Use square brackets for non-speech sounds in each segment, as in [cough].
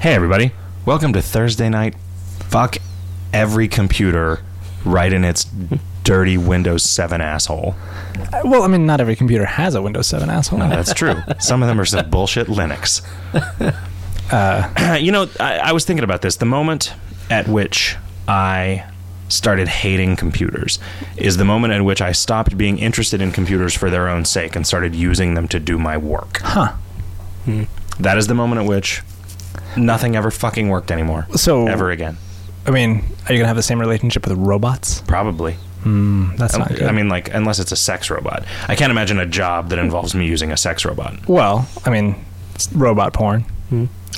Hey, everybody. Welcome to Thursday night. Fuck every computer right in its dirty Windows 7 asshole. Uh, Well, I mean, not every computer has a Windows 7 asshole. No, that's true. Some of them are some [laughs] bullshit Linux. Uh, [clears throat] you know, I, I was thinking about this. The moment at which I started hating computers is the moment at which I stopped being interested in computers for their own sake and started using them to do my work. huh. That is the moment at which nothing ever fucking worked anymore. So, Ever again. I mean, are you going to have the same relationship with robots? Probably. Hmm, that's not good. I mean, like, unless it's a sex robot. I can't imagine a job that involves me using a sex robot. well, I mean, robot porn.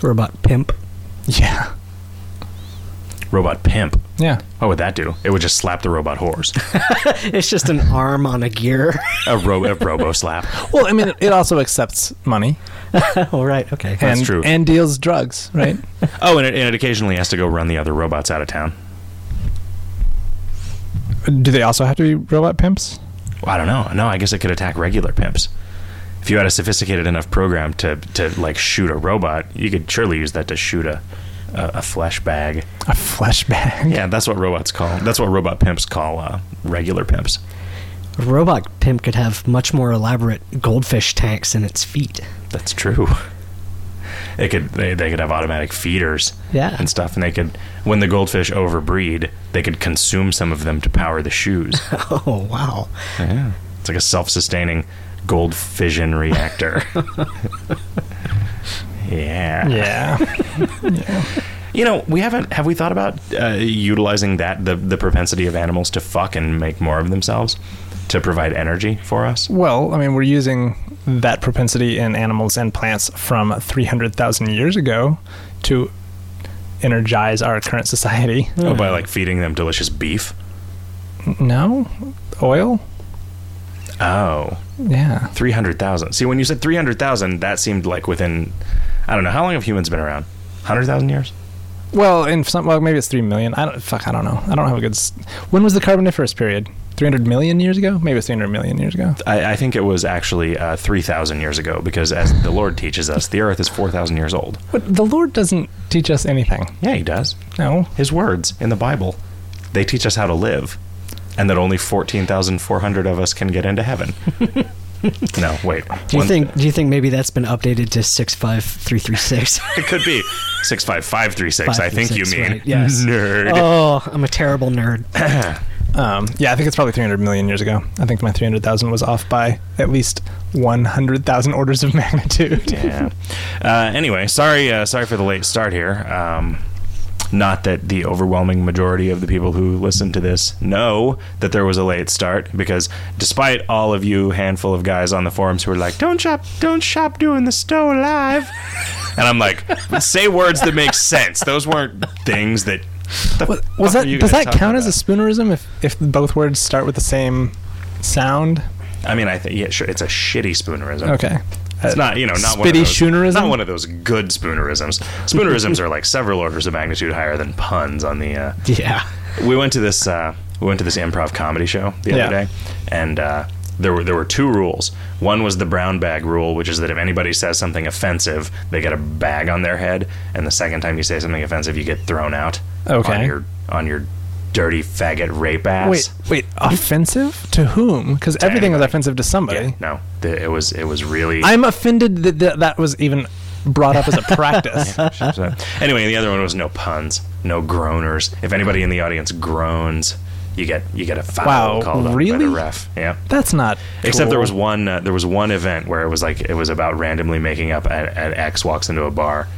Robot pimp. [laughs] Yeah. Robot pimp. Yeah. What would that do? It would just slap the robot horse. [laughs] It's just an arm on a gear. a, ro- a robo slap. [laughs] Well, I mean, it also accepts money [laughs] All right. Okay. That's and, true. and deals drugs, right? Oh, and it, and it occasionally has to go run the other robots out of town. Do they also have to be robot pimps? Well, I don't know. No, I guess it could attack regular pimps. If you had a sophisticated enough program to, to like shoot a robot, you could surely use that to shoot a, a, a flesh bag. A flesh bag? Yeah, that's what robots call. That's what robot pimps call uh, regular pimps. A robot pimp could have much more elaborate goldfish tanks in its feet. That's true. They could they, they could have automatic feeders Yeah. and stuff, and they could when the goldfish overbreed, they could consume some of them to power the shoes. [laughs] Oh wow. yeah, it's like a self-sustaining gold fission reactor. [laughs] yeah. Yeah. [laughs] You know, we haven't have we thought about uh, utilizing that the the propensity of animals to fuck and make more of themselves to provide energy for us? Well, I mean, we're using that propensity in animals and plants from 300,000 years ago to energize our current society. Oh, by like feeding them delicious beef. No? Oil? Oh, Yeah. 300,000. See, when you said 300,000, that seemed like within, I don't know, how long have humans been around? 100,000 years? Well, in some, well, maybe it's 3 million. I don't, fuck, I don't know. I don't have a good, s- when was the Carboniferous period? 300 million years ago? Maybe it's 300 million years ago. I, I think it was actually uh, 3,000 years ago because, as the Lord teaches us, the earth is 4,000 years old. But the Lord doesn't teach us anything. Yeah, he does. No. His words in the Bible, they teach us how to live, and that only 14,400 of us can get into heaven. [laughs] [laughs] no, wait. Do you One- think? Do you think maybe that's been updated to six five three three six? It [laughs] could be 65536, I think you mean. yes. [laughs] Nerd. Oh, I'm a terrible nerd. Um, yeah, I think it's probably 300 million years ago. I think my 300,000 was off by at least 100,000 orders of magnitude. yeah. Uh, anyway, sorry, uh, sorry for the late start here. Um, not that the overwhelming majority of the people who listen to this know that there was a late start, because despite all of you handful of guys on the forums who are like, "Don't shop, don't shop doing the stow live," and I'm like, say words that make sense. Those weren't things that. Was, was that does that count as a spoonerism if if both words start with the same sound? I mean, I think yeah, sure, it's a shitty spoonerism. Okay. It's not, you know, not one of those, not one of those good spoonerisms. Spoonerisms are like several orders of magnitude higher than puns on the. Uh, Yeah. we went to this uh, we went to this improv comedy show the Yeah. other day, and uh, there were there were two rules. One was the brown bag rule, which is that if anybody says something offensive, they get a bag on their head, and the second time you say something offensive, you get thrown out. Okay. On your on your dirty faggot rape ass. Wait, wait, offensive to whom? Because everything anybody. offensive to somebody. Yeah, no, it was it was really. I'm offended that that, that was even brought up as a practice. [laughs] Anyway, the other one was no puns, no groaners. If anybody in the audience groans, you get you get a foul Wow, called by really? the ref. Yeah. That's not. Except there was one uh, there was one event where it was like it was about randomly making up an, an X walks into a bar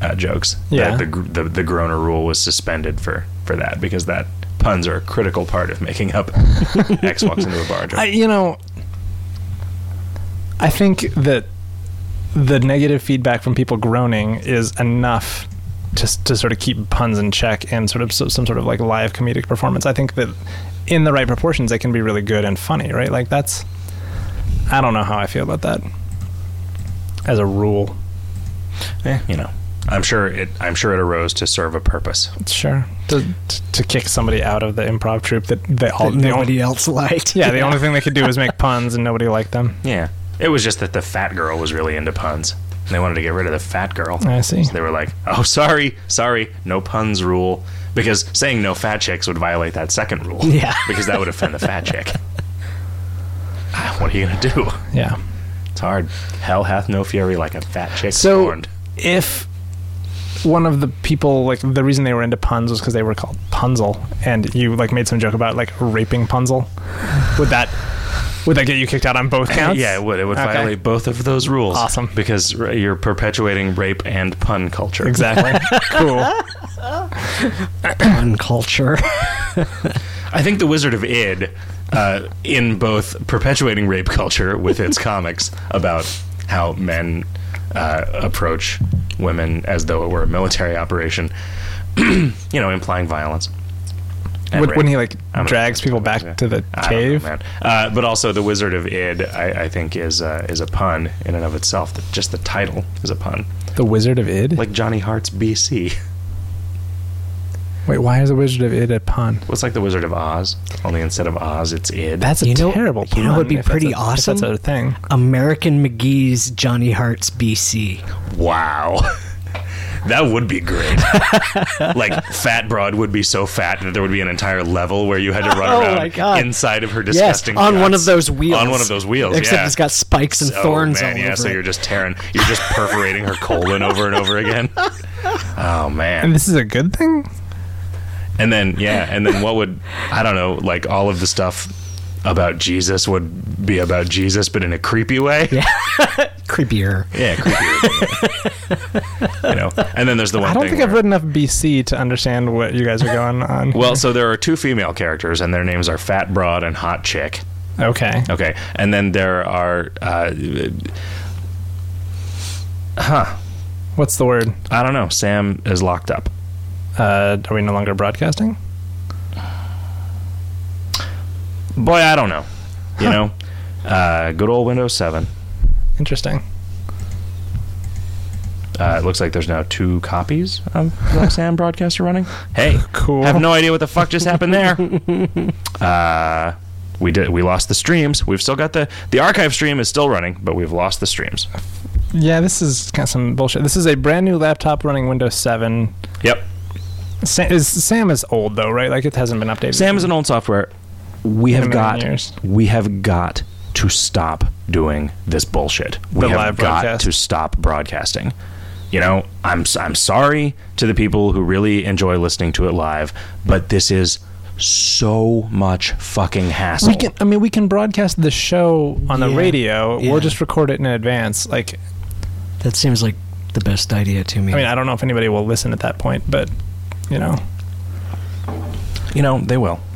uh, jokes. Yeah. The, the, the the groaner rule was suspended for for that because that puns are a critical part of making up [laughs] X walks into a bar. I, you know, I think that the negative feedback from people groaning is enough to, to sort of keep puns in check and sort of so, some sort of like live comedic performance. I think that in the right proportions, they can be really good and funny, right? Like that's, I don't know how I feel about that as a rule. Eh, you know, I'm sure it I'm sure it arose to serve a purpose. Sure. To, to kick somebody out of the improv troupe that they all, that the nobody only, else liked. yeah, the only [laughs] thing they could do was make puns and nobody liked them. Yeah. It was just that the fat girl was really into puns. And they wanted to get rid of the fat girl. I see. So they were like, "Oh, sorry, sorry, no puns rule," because saying no fat chicks would violate that second rule. [laughs] Yeah. because that would offend the fat chick. [laughs] Ah, what are you gonna do? Yeah. It's hard. Hell hath no fury like a fat chick So scorned. if one of the people like the reason they were into puns was because they were called Punzel, and you like made some joke about like raping Punzel, would that would that get you kicked out on both [laughs] counts? Yeah, it would. It would Okay. violate both of those rules. Awesome. Because r- you're perpetuating rape and pun culture. Exactly. [laughs] cool. [laughs] Pun culture. I think the Wizard of Id, uh, in both perpetuating rape culture with its comics about how men uh, approach women as though it were a military operation, [clears throat] you know, implying violence. And When, when he like I'm drags a- people back to the I don't know, cave. Uh, but also, the Wizard of Id, I, I think, is uh, is a pun in and of itself. Just the title is a pun, The Wizard of Id. like Johnny Hart's BC. [laughs] Wait, why is the Wizard of Id a pun? Well, it's like the Wizard of Oz, only instead of Oz, it's id. That's a You know- terrible pun. you know what would be if that's pretty a- awesome? If that's a thing. American McGee's Johnny Hart's BC. wow. [laughs] that would be great. [laughs] like Fat Broad would be so fat that there would be an entire level where you had to run Oh around my God. inside of her Yes, disgusting. on one guts. of those wheels. On one of those wheels, Except yeah. it's got spikes and Oh, thorns man, all yeah. over So it. you're just tearing, you're just perforating her colon over and over again. Oh man. And this is a good thing. And then yeah, and then what would I don't know, like all of the stuff about Jesus would be about Jesus, but in a creepy way. Yeah, [laughs] Creepier. Yeah, creepier. [laughs] you know. And then there's the one. I don't think I've read enough BC to understand what you guys are going on. [laughs] Well, so there are two female characters, and their names are Fat Broad and Hot Chick. okay. Okay, and then there are, uh, huh? What's the word? I don't know. Sam is locked up. Uh, are we no longer broadcasting? Boy, I don't know. You know, [laughs] uh, good old Windows Seven. Interesting. Uh, it looks like there's now two copies of Sam [laughs] broadcaster running. Hey, [laughs] Cool. I have no idea what the fuck just happened there. uh, we did. We lost the streams. We've still got the the archive stream is still running, but we've lost the streams. Yeah, this is kind of some bullshit. This is a brand new laptop running Windows 7. Yep. Sam is, Sam is old though, right? Like it hasn't been updated. Sam is an old software. We have got years. we have got to stop doing this bullshit. We The have got broadcast. to stop broadcasting. You know, I'm s- I'm sorry to the people who really enjoy listening to it live, but this is so much fucking hassle. We can. I mean, we can broadcast the show on the Yeah. radio. Yeah. We'll just record it in advance. Like, That seems like the best idea to me. I mean, I don't know if anybody will listen at that point, but you know, you know they will They-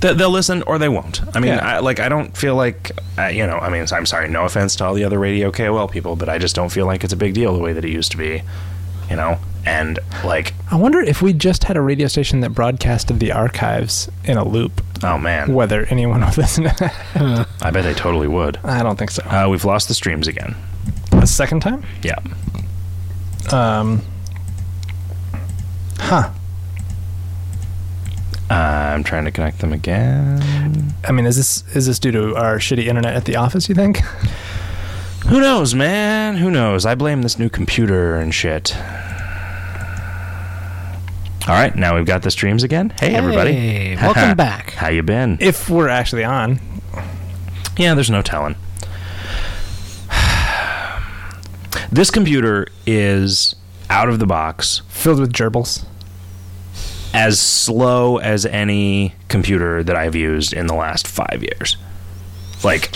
they'll listen or they won't i mean Yeah. I, like i don't feel like uh, you know i mean i'm sorry no offense to all the other radio kol people but i just don't feel like it's a big deal the way that it used to be you know and like I wonder if we just had a radio station that broadcasted the archives in a loop, oh man whether anyone [laughs] would listen. to that. i bet they totally would I don't think so. uh, we've lost the streams again the second time. yeah Um. Huh. I'm trying to connect them again I mean, is this is this due to our shitty internet at the office? You think? who knows man who knows i blame this new computer and shit all right now we've got the streams again hey, everybody welcome back. how you been If we're actually on, Yeah, there's no telling. [sighs] this computer is out of the box filled with gerbils. As slow as any computer that I've used in the last five years. Like,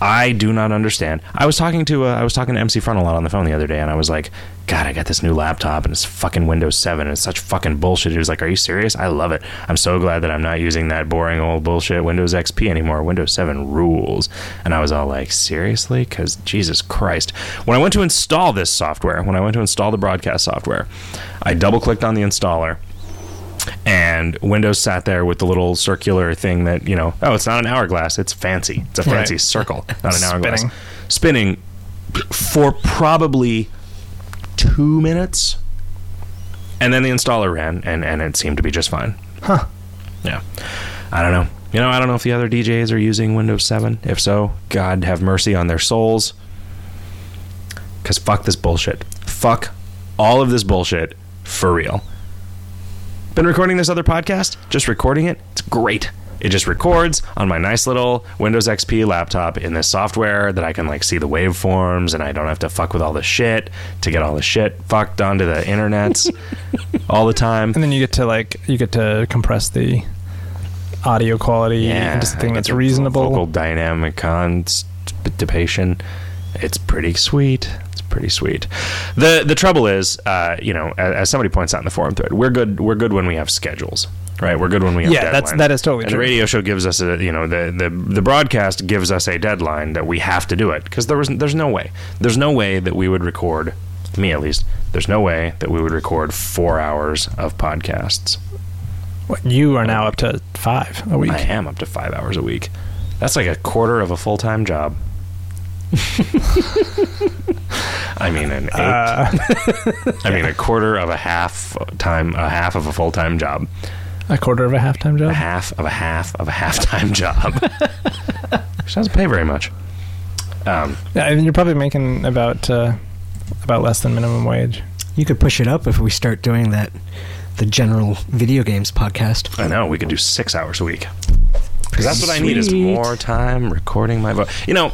I do not understand. I was talking to uh, I was talking to MC Frontalot on the phone the other day, and I was like, "God, I got this new laptop, and it's fucking Windows 7, and it's such fucking bullshit." He was like, "Are you serious? I love it. I'm so glad that I'm not using that boring old bullshit Windows XP anymore. Windows 7 rules." And I was all like, "Seriously?" Because Jesus Christ, when I went to install this software, when I went to install the broadcast software, I double clicked on the installer and Windows sat there with the little circular thing that you know. Oh, it's not an hourglass. It's fancy. It's a fancy Right. circle, not an hourglass. Spinning. Spinning for probably two minutes, and then the installer ran, and and it seemed to be just fine. Huh. Yeah, I don't know. You know, I don't know if the other DJs are using Windows 7. If so, God have mercy on their souls. Because fuck this bullshit. Fuck all of this bullshit for real. Been recording this other podcast, just recording it. It's great. It just records on my nice little Windows XP laptop in this software that I can like see the waveforms and I don't have to fuck with all the shit to get all the shit fucked onto the internets [laughs] all the time. And then you get to like you get to compress the audio quality into something that's reasonable. Vocal dynamic constipation. It's pretty sweet. Pretty sweet. the The trouble is, uh, you know, as, as somebody points out in the forum thread, we're good. We're good when we have schedules, right? We're good when we have Yeah, that's that is totally And true. the radio show gives us a, you know, the, the the broadcast gives us a deadline that we have to do it because there was there's no way, there's no way that we would record, me at least, there's no way that we would record four hours of podcasts. What, you are now up to five a week. I am up to five hours a week. That's like a quarter of a full time job. [laughs] I mean an eight. Uh, I mean a quarter of a half time, a half of a full time job, a quarter of a half time job. A half of a half of a half time job. [laughs] Which doesn't pay very much. Um, Yeah, and you're probably making about uh, about less than minimum wage. You could push it up if we start doing that, the general video games podcast. I know we could do six hours a week. Because that's what I need is more time recording my voice. You know,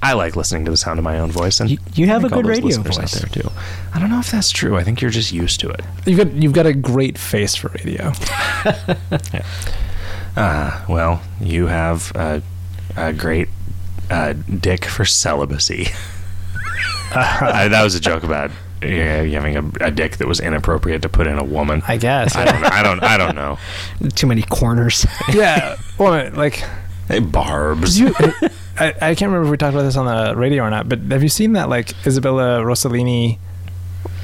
I like listening to the sound of my own voice, and You- you have a good radio voice. out there too. I don't know if that's true. I think you're just used to it. You've got you've got a great face for radio. Ah, [laughs] [laughs] well, you have a, a great uh, dick for celibacy. [laughs] I, that was a joke about yeah, having a, a dick that was inappropriate to put in a woman. I guess. I don't. I don't. I don't know. Too many corners. yeah. Well, like Hey, barbs. you. I, I can't remember if we talked about this on the radio or not, but have you seen that like Isabella Rossellini?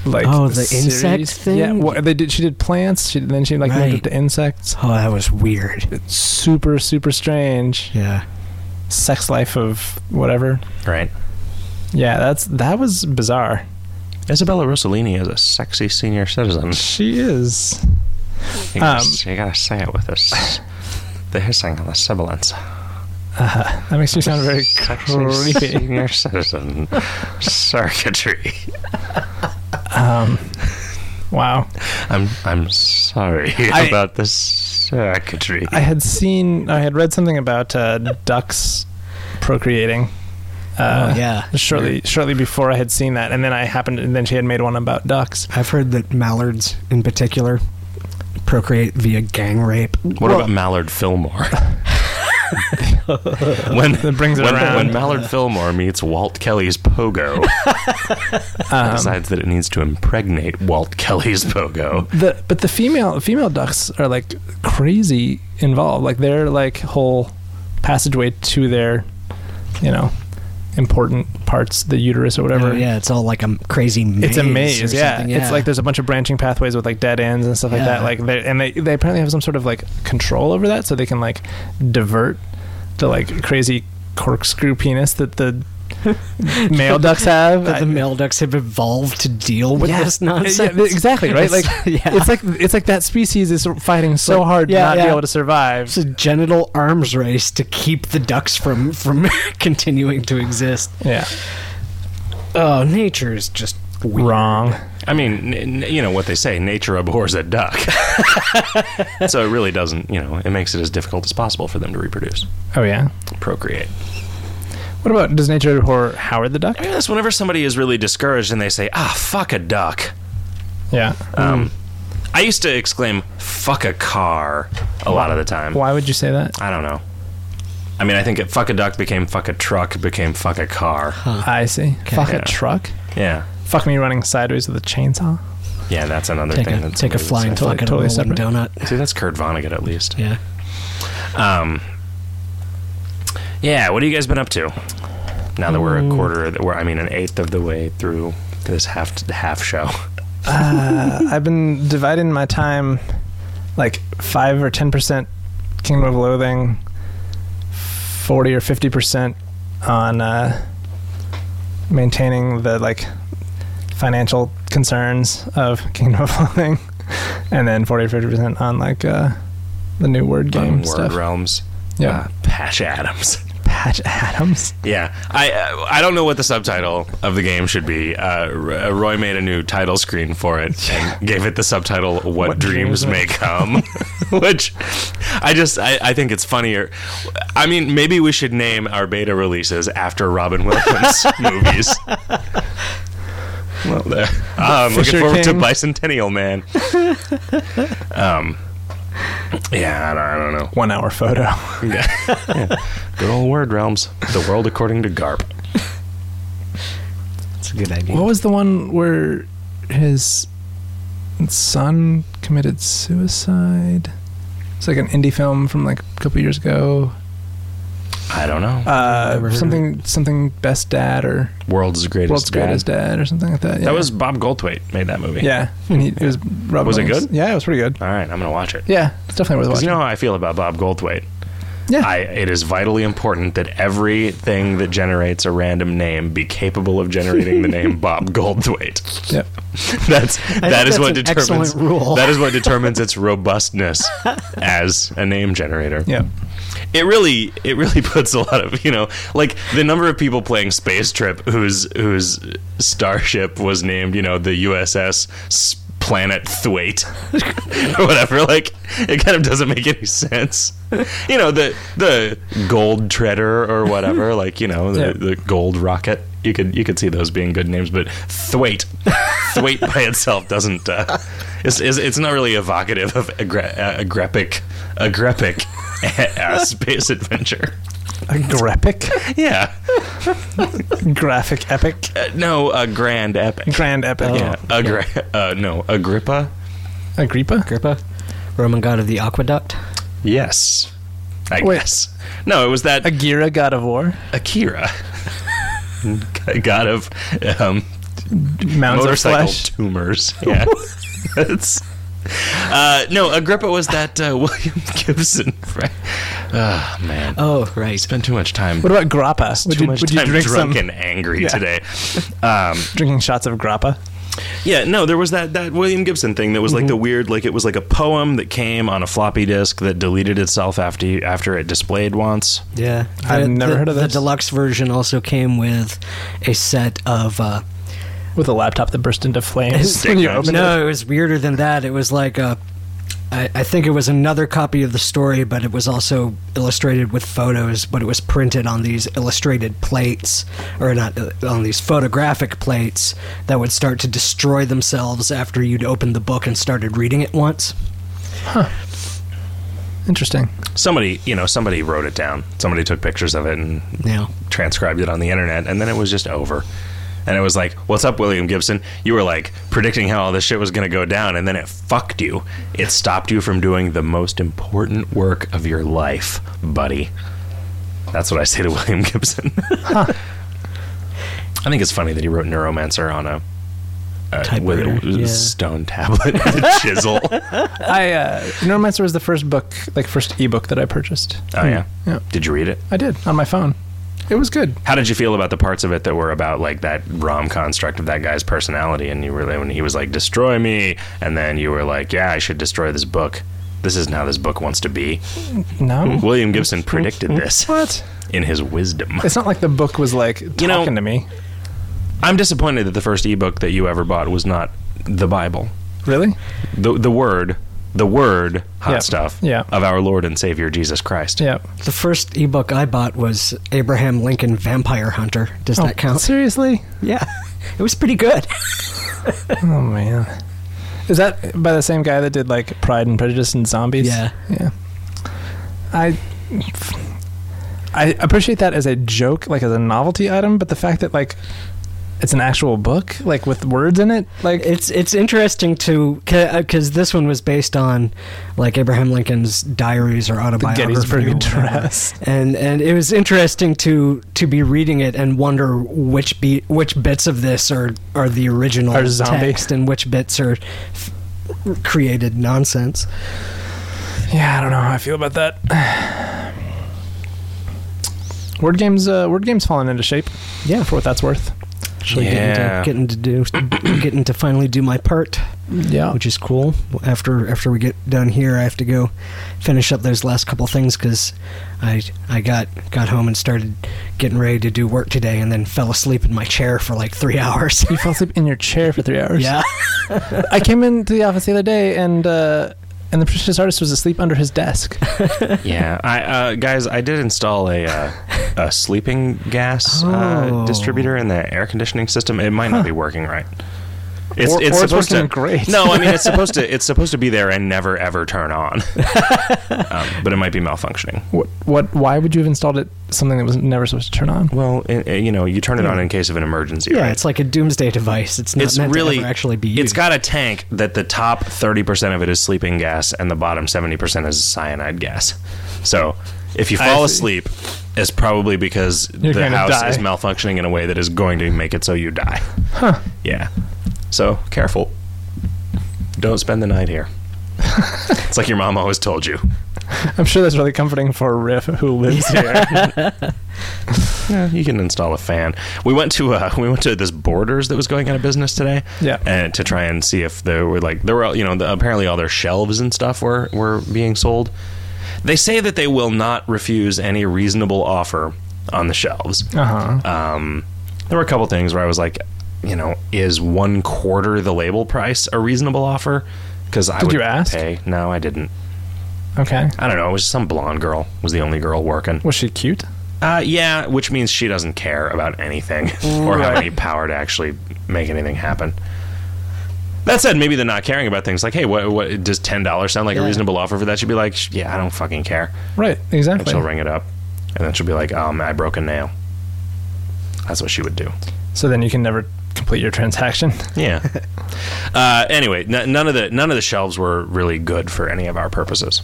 Like Oh, the series? insect thing? Yeah, well, they did. She did plants. She then she like moved Right. up to insects. oh, that was weird. It's super super strange. Yeah. Sex life of whatever. right. Yeah, that's that was bizarre. Isabella Rossellini is a sexy senior citizen. She is. You gotta, Um, you gotta say it with this. The hissing and the sibilance. Uh, [laughs] that makes you sound very Sexy creepy. senior citizen circuitry. [laughs] Um, wow. I'm I'm sorry I- about the circuitry. I had seen, I had read something about uh, ducks procreating. Uh, oh, yeah. Shortly, shortly before I had seen that, and then I happened, and then she had made one about ducks. I've heard that mallards, in particular, procreate via gang rape. what well- about Mallard Fillmore? [laughs] [laughs] when That brings it when, around. when Mallard Fillmore meets Walt Kelly's pogo, [laughs] Um, decides that it needs to impregnate Walt Kelly's pogo. the but the female female ducks are like crazy involved. Like their like whole passageway to their, you know, important parts, the uterus or whatever. Oh, yeah, it's all like a crazy maze. It's a maze, or yeah. It's like there's a bunch of branching pathways with like dead ends and stuff like that. Like they and they they apparently have some sort of like control over that, so they can like divert the like crazy corkscrew penis that the [laughs] male ducks have. that the male ducks have evolved to deal with Yeah. this nonsense. Yeah, exactly right. Like It's- [laughs] yeah. it's like it's like that species is fighting so Like, hard yeah, to not yeah. be able to survive. It's a genital arms race to keep the ducks from from [laughs] continuing to exist. Yeah, Oh, nature is just weird. wrong. I mean, n- n- you know what they say: nature abhors a duck. so it really doesn't. You know, it makes it as difficult as possible for them to reproduce, Oh yeah. procreate. What about does nature abhor Howard the duck? I mean, that's whenever somebody is really discouraged and they say, "Ah, fuck a duck." Yeah. Um, I used to exclaim "fuck a car" a lot of the time. Why would you say that? I don't know. I mean, I think it, "fuck a duck" became "fuck a truck" became "fuck a car." I see. Fuck Yeah. a truck. Yeah, Fuck me running sideways with a chainsaw. yeah, that's another Take thing. a that take a flying say. Totally- fucking totally separate. donut. See, that's Kurt Vonnegut at least. Yeah. Um, yeah, what have you guys been up to? Now that we're a quarter, that we're I mean an eighth of the way through this half half show. [laughs] Uh, I've been dividing my time like five or ten percent Kingdom of Loathing, forty or fifty percent on uh, maintaining the like financial concerns of [laughs] Kingdom of Loathing, and then forty or fifty percent on like uh, the new word game on stuff. Word Realms. Yeah. Uh, Patch Adams. Patch Adams. Yeah, I I don't know what the subtitle of the game should be. Uh, Roy made a new title screen for it and gave it the subtitle "What, What Dreams, Dreams May Come," [laughs] which I just I, I think it's funnier. I mean, maybe we should name our beta releases after Robin Williams [laughs] movies. Well, there. I'm looking forward King. to Bicentennial Man. [laughs] um, yeah, I don't, I don't know. One hour photo. Yeah. [laughs] Good old word realms. The world according to Garp. It's a good idea. What was the one where his son committed suicide? It's like an indie film from like a couple years ago. I don't know. Uh, Never heard of something something best dad or World's greatest. world's Dad. greatest dad or something like that. Yeah. That was Bob Goldthwait made that movie. yeah. And he, it was Robin Was it good? Yeah, it was pretty good. All right, I'm gonna watch it. Yeah, it's definitely worth watching. you know how I feel about Bob Goldthwait. yeah, I, it is vitally important that everything that generates a random name be capable of generating the name [laughs] Bob Goldthwait. yep. [laughs] That's that is that's what determines rule. that is what determines its robustness [laughs] as a name generator. Yep. It really it really [laughs] puts a lot of you know like the number of people playing Space Trip whose whose starship was named you know the USS Planet Thwaite [laughs] or whatever like it kind of doesn't make any sense. You know the the Gold Treader or whatever [laughs] like you know the, Yeah. the Gold Rocket. You could you could see those being good names, but Thwaite Thwaite by itself doesn't. Uh, it's, it's it's not really evocative of agre- uh, agrepic agrepic [laughs] uh, space adventure. A graphic, Yeah, graphic epic, uh, no, a grand epic. grand epic. Oh. yeah, Agri- uh, no, Agrippa. Agrippa. Agrippa, Roman god of the aqueduct. Yes, I Wait. guess. No, it was that Agira, god of war. Akira, [laughs] god of um, Mounds of motorcycle flesh. tumors. Yeah, [laughs] that's. Uh, no, Agrippa was that uh, [laughs] William Gibson. Right? Oh man, Oh, right. spent too much time. What about grappa? Would too you, much would you time drink drunk some and angry Yeah. today. [laughs] Um, drinking shots of grappa? yeah, no, there was that that William Gibson thing that was like the weird, like it was like a poem that came on a floppy disk that deleted itself after you, after it displayed once. Yeah, I've The- never the- heard of that. The deluxe version also came with a set of. Uh, With a laptop that burst into flames when you knives. opened no, it was weirder than that. It was like a. I, I think it was another copy of the story, but it was also illustrated with photos. But it was printed on these illustrated plates, or not uh, on these photographic plates that would start to destroy themselves after you'd opened the book and started reading it once. Huh. Interesting. Somebody, you know, somebody wrote it down. Somebody took pictures of it and Yeah. transcribed it on the internet, and then it was just over. And it was like, "What's up, William Gibson? You were like predicting how all this shit was going to go down, and then it fucked you. It stopped you from doing the most important work of your life, buddy." That's what I say to [laughs] William Gibson. I think it's funny that he wrote Neuromancer on a. Uh, with a yeah. stone tablet with a chisel. [laughs] I uh, Neuromancer was the first book, like first ebook that I purchased. Oh yeah. Yeah. Did you read it? I did on my phone. It was good. How did you feel about the parts of it that were about like that rom construct of that guy's personality? And you were when he was like, "Destroy me," and then you were like, "Yeah, I should destroy this book. This isn't how this book wants to be." No. [laughs] William Gibson predicted this What? in his wisdom. It's not like the book was like talking know- to me. I'm disappointed that the first ebook that you ever bought was not the Bible. Really? The the word, the word, hot Yeah. stuff Yeah. of our Lord and Savior Jesus Christ. Yeah. The first ebook I bought was Abraham Lincoln Vampire Hunter. Does oh, that count? Seriously? Yeah, it was pretty good. [laughs] Oh man. Is that by the same guy that did like Pride and Prejudice and Zombies? Yeah. Yeah. I I appreciate that as a joke, like as a novelty item, but the fact that like it's an actual book, like with words in it, like It's it's interesting to because this one was based on like Abraham Lincoln's diaries or autobiography. Gettysburg or whatever. Address. and and it was interesting to to be reading it and wonder which be which bits of this are are the original Are text and which bits are f- created nonsense. Yeah, I don't know how I feel about that. Word games, uh, word games falling into shape. Yeah. for what that's worth. Actually, Yeah. getting to getting to do [clears throat] getting to finally do my part, Yeah. which is cool. After after we get done here, I have to go finish up those last couple things because I I got got home and started getting ready to do work today, and then fell asleep in my chair for like three [laughs] hours. You fell asleep in your chair for three hours. yeah, [laughs] I came into the office the other day and uh, and the precious artist was asleep under his desk. [laughs] Yeah, I uh, guys, I did install a uh, a sleeping gas uh, Oh. distributor in the air conditioning system. It might not be working right. It's, Or- it's supposed to great. No, I mean it's [laughs] supposed to it's supposed to be there and never ever turn on. [laughs] um, but it might be malfunctioning. What? What? Why would you have installed it something that was never supposed to turn on? Well, i- i- you know, you turn it on in case of an emergency. yeah. right? It's like a doomsday device. It's not it's meant really to ever actually be used. It's got a tank that the top thirty percent of it is sleeping gas, and the bottom seventy percent is cyanide gas. So if you fall asleep, it's probably because You're the house die. is malfunctioning in a way that is going to make it so you die. Huh. Yeah. So careful. Don't spend the night here. [laughs] it's like your mom always told you. I'm sure that's really comforting for Riff, who lives here. [laughs] Yeah, you can install a fan. We went to uh, we went to this Borders that was going out of business today. Yeah. and to try and see if there were like there were you know the, apparently all their shelves and stuff were were being sold. They say that they will not refuse any reasonable offer on the shelves. uh huh. Um, there were a couple things where I was like, you know, is one quarter the label price a reasonable offer? Because I Did would you ask? pay. No, I didn't. Okay. I don't know. It was some blonde girl was the only girl working. Was she cute? Uh, yeah, which means she doesn't care about anything [laughs] or have any power to actually make anything happen. That said, maybe they're not caring about things like, hey, what, what does ten dollars sound like a Yeah. reasonable offer for that? She'd be like, yeah, I don't fucking care, Right. and Exactly. she'll ring it up, and then she'll be like, um, I broke a nail. That's what she would do. So then you can never complete your transaction. Yeah. [laughs] uh, anyway, n- none of the none of the shelves were really good for any of our purposes.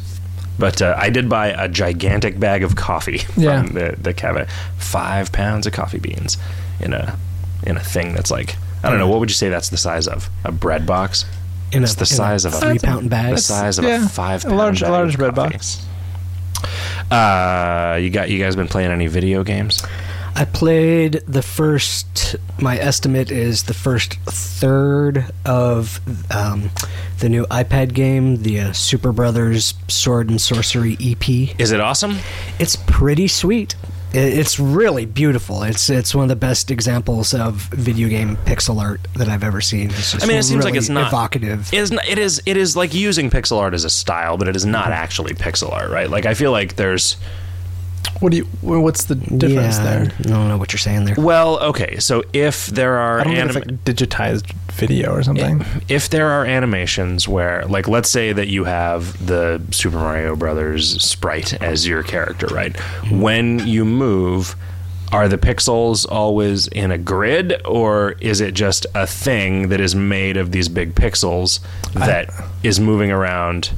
But uh, I did buy a gigantic bag of coffee [laughs] from Yeah. the the cabinet. Five pounds of coffee beans in a in a thing that's like I don't know what would you say that's the size of a bread box. in it's the size of a three pound bag. The size of yeah, a five a pound large- a bag large of bread coffee. box. Uh, you got you guys been playing any video games? I played the first. My estimate is the first third of um, the new iPad game, the uh, Super Brothers Sword and Sorcery EP. Is it awesome? It's pretty sweet. It's really beautiful. It's it's one of the best examples of video game pixel art that I've ever seen. I mean, it seems like it's not evocative. It is, not, it is. It is like using pixel art as a style, but it is not actually pixel art, right? Like I feel like there's. What do you? What's the difference yeah, there? I don't know what you're saying there. Well, okay. So if there are I don't know if it's like digitized video or something. if there are animations where, like, let's say that you have the Super Mario Brothers sprite as your character, right? When you move. Are the pixels always in a grid, or is it just a thing that is made of these big pixels that is moving around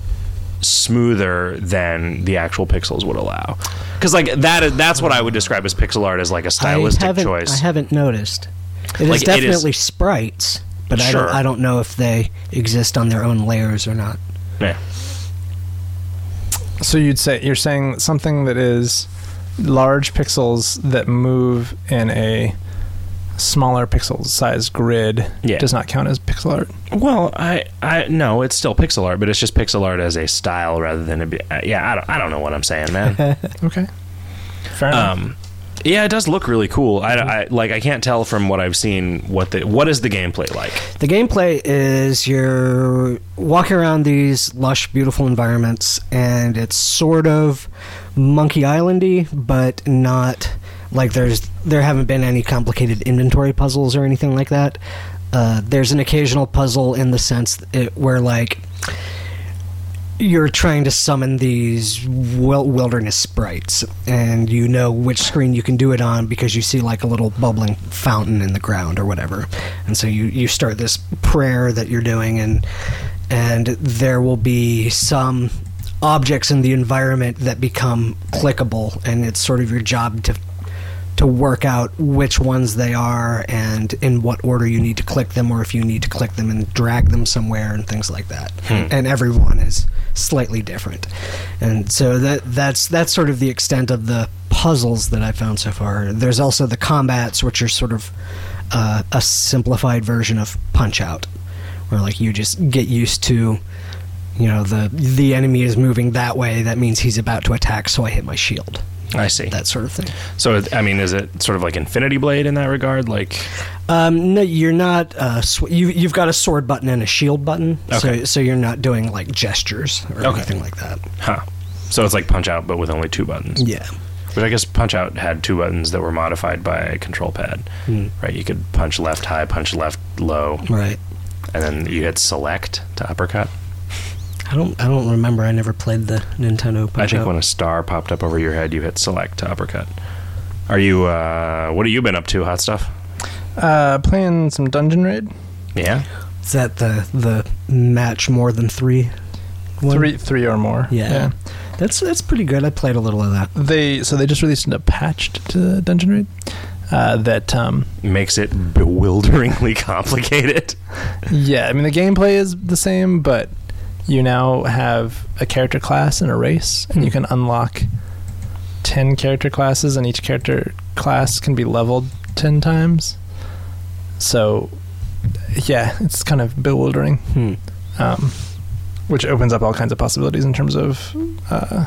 smoother than the actual pixels would allow. Because like that, that's what I would describe as pixel art as like a stylistic I choice. I haven't noticed. It is Like, it is- definitely sprites, but I don't. I don't know if they exist on their own layers or not. yeah. So you'd say you're saying something that is large pixels that move in a smaller pixel size grid Yeah. does not count as pixel art. Well, I I no, it's still pixel art, but it's just pixel art as a style rather than a be, uh, yeah. I don't I don't know what I'm saying, man. [laughs] Okay. Fair enough. um, yeah, it does look really cool. I, I like I can't tell from what I've seen what the what is the gameplay like. The gameplay is you're walking around these lush, beautiful environments, and it's sort of Monkey Islandy, but not like there's there haven't been any complicated inventory puzzles or anything like that. Uh, there's an occasional puzzle in the sense it, where like you're trying to summon these wilderness sprites, and you know which screen you can do it on because you see like a little bubbling fountain in the ground or whatever. And so you, you start this prayer that you're doing, and and there will be some objects in the environment that become clickable, and it's sort of your job to to work out which ones they are and in what order you need to click them or if you need to click them and drag them somewhere and things like that and everyone is slightly different and so that that's that's sort of the extent of the puzzles that i found so far there's also the combats which are sort of uh, a simplified version of Punch Out, where like you just get used to, you know, the the enemy is moving that way. That means he's about to attack, so I hit my shield. I see. That sort of thing. So, I mean, is it sort of like Infinity Blade in that regard? Like, Um, no, you're not. Uh, sw- you you've got a sword button and a shield button, Okay. so so you're not doing like gestures or Okay. anything like that. huh? So it's like Punch Out, but with only two buttons. Yeah. Which I guess Punch Out had two buttons that were modified by a control pad, Hmm. right? You could punch left high, punch left low, Right. and then you hit select to uppercut. I don't. I don't remember. I never played the Nintendo. Punch I think Out. when a star popped up over your head, you hit select to uppercut. Are you? uh What have you been up to? Hot stuff? Uh, playing some Dungeon Raid. Yeah. Is that the the match more than three? one? Three, three or more. Yeah. That's that's pretty good. I played a little of that. They so they just released a patch to Dungeon Raid uh, that um, Makes it bewilderingly [laughs] complicated. yeah, I mean the gameplay is the same, but you now have a character class and a race, and you Hmm. can unlock ten character classes, and each character class can be leveled ten times. So, yeah, it's kind of bewildering, Hmm. um, which opens up all kinds of possibilities in terms of uh,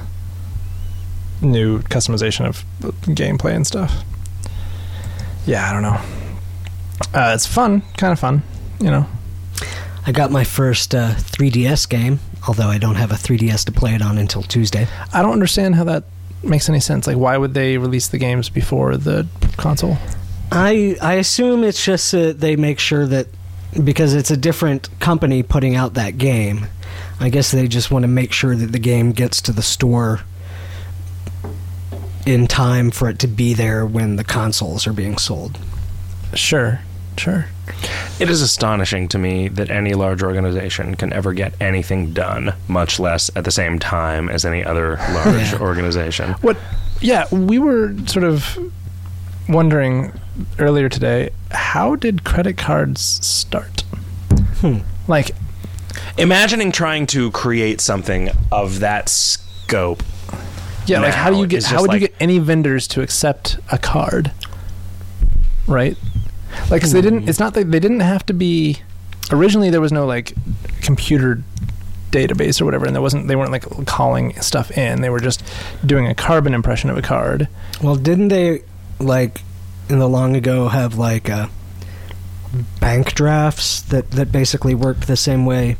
new customization of gameplay and stuff. Yeah, I don't know. Uh, it's fun, kind of fun, you know. I got my first uh, 3DS game, although I don't have a 3DS to play it on until Tuesday. I don't understand how that makes any sense. Like, why would they release the games before the console? I I assume it's just uh, they make sure that because it's a different company putting out that game. I guess they just want to make sure that the game gets to the store in time for it to be there when the consoles are being sold. Sure, sure. It is astonishing to me that any large organization can ever get anything done, much less at the same time as any other large Yeah. organization. What? Yeah, we were sort of wondering earlier today. How did credit cards start? Hmm. Like, Imagining trying to create something of that scope. yeah, like how do you get? How would you get any vendors to accept a card? Right. Like, 'cause they didn't. Hmm. It's not that they didn't have to be. Originally, there was no like computer database or whatever, and there wasn't. They weren't like calling stuff in. They were just doing a carbon impression of a card. Well, didn't they like in the long ago have like uh, bank drafts that that basically worked the same way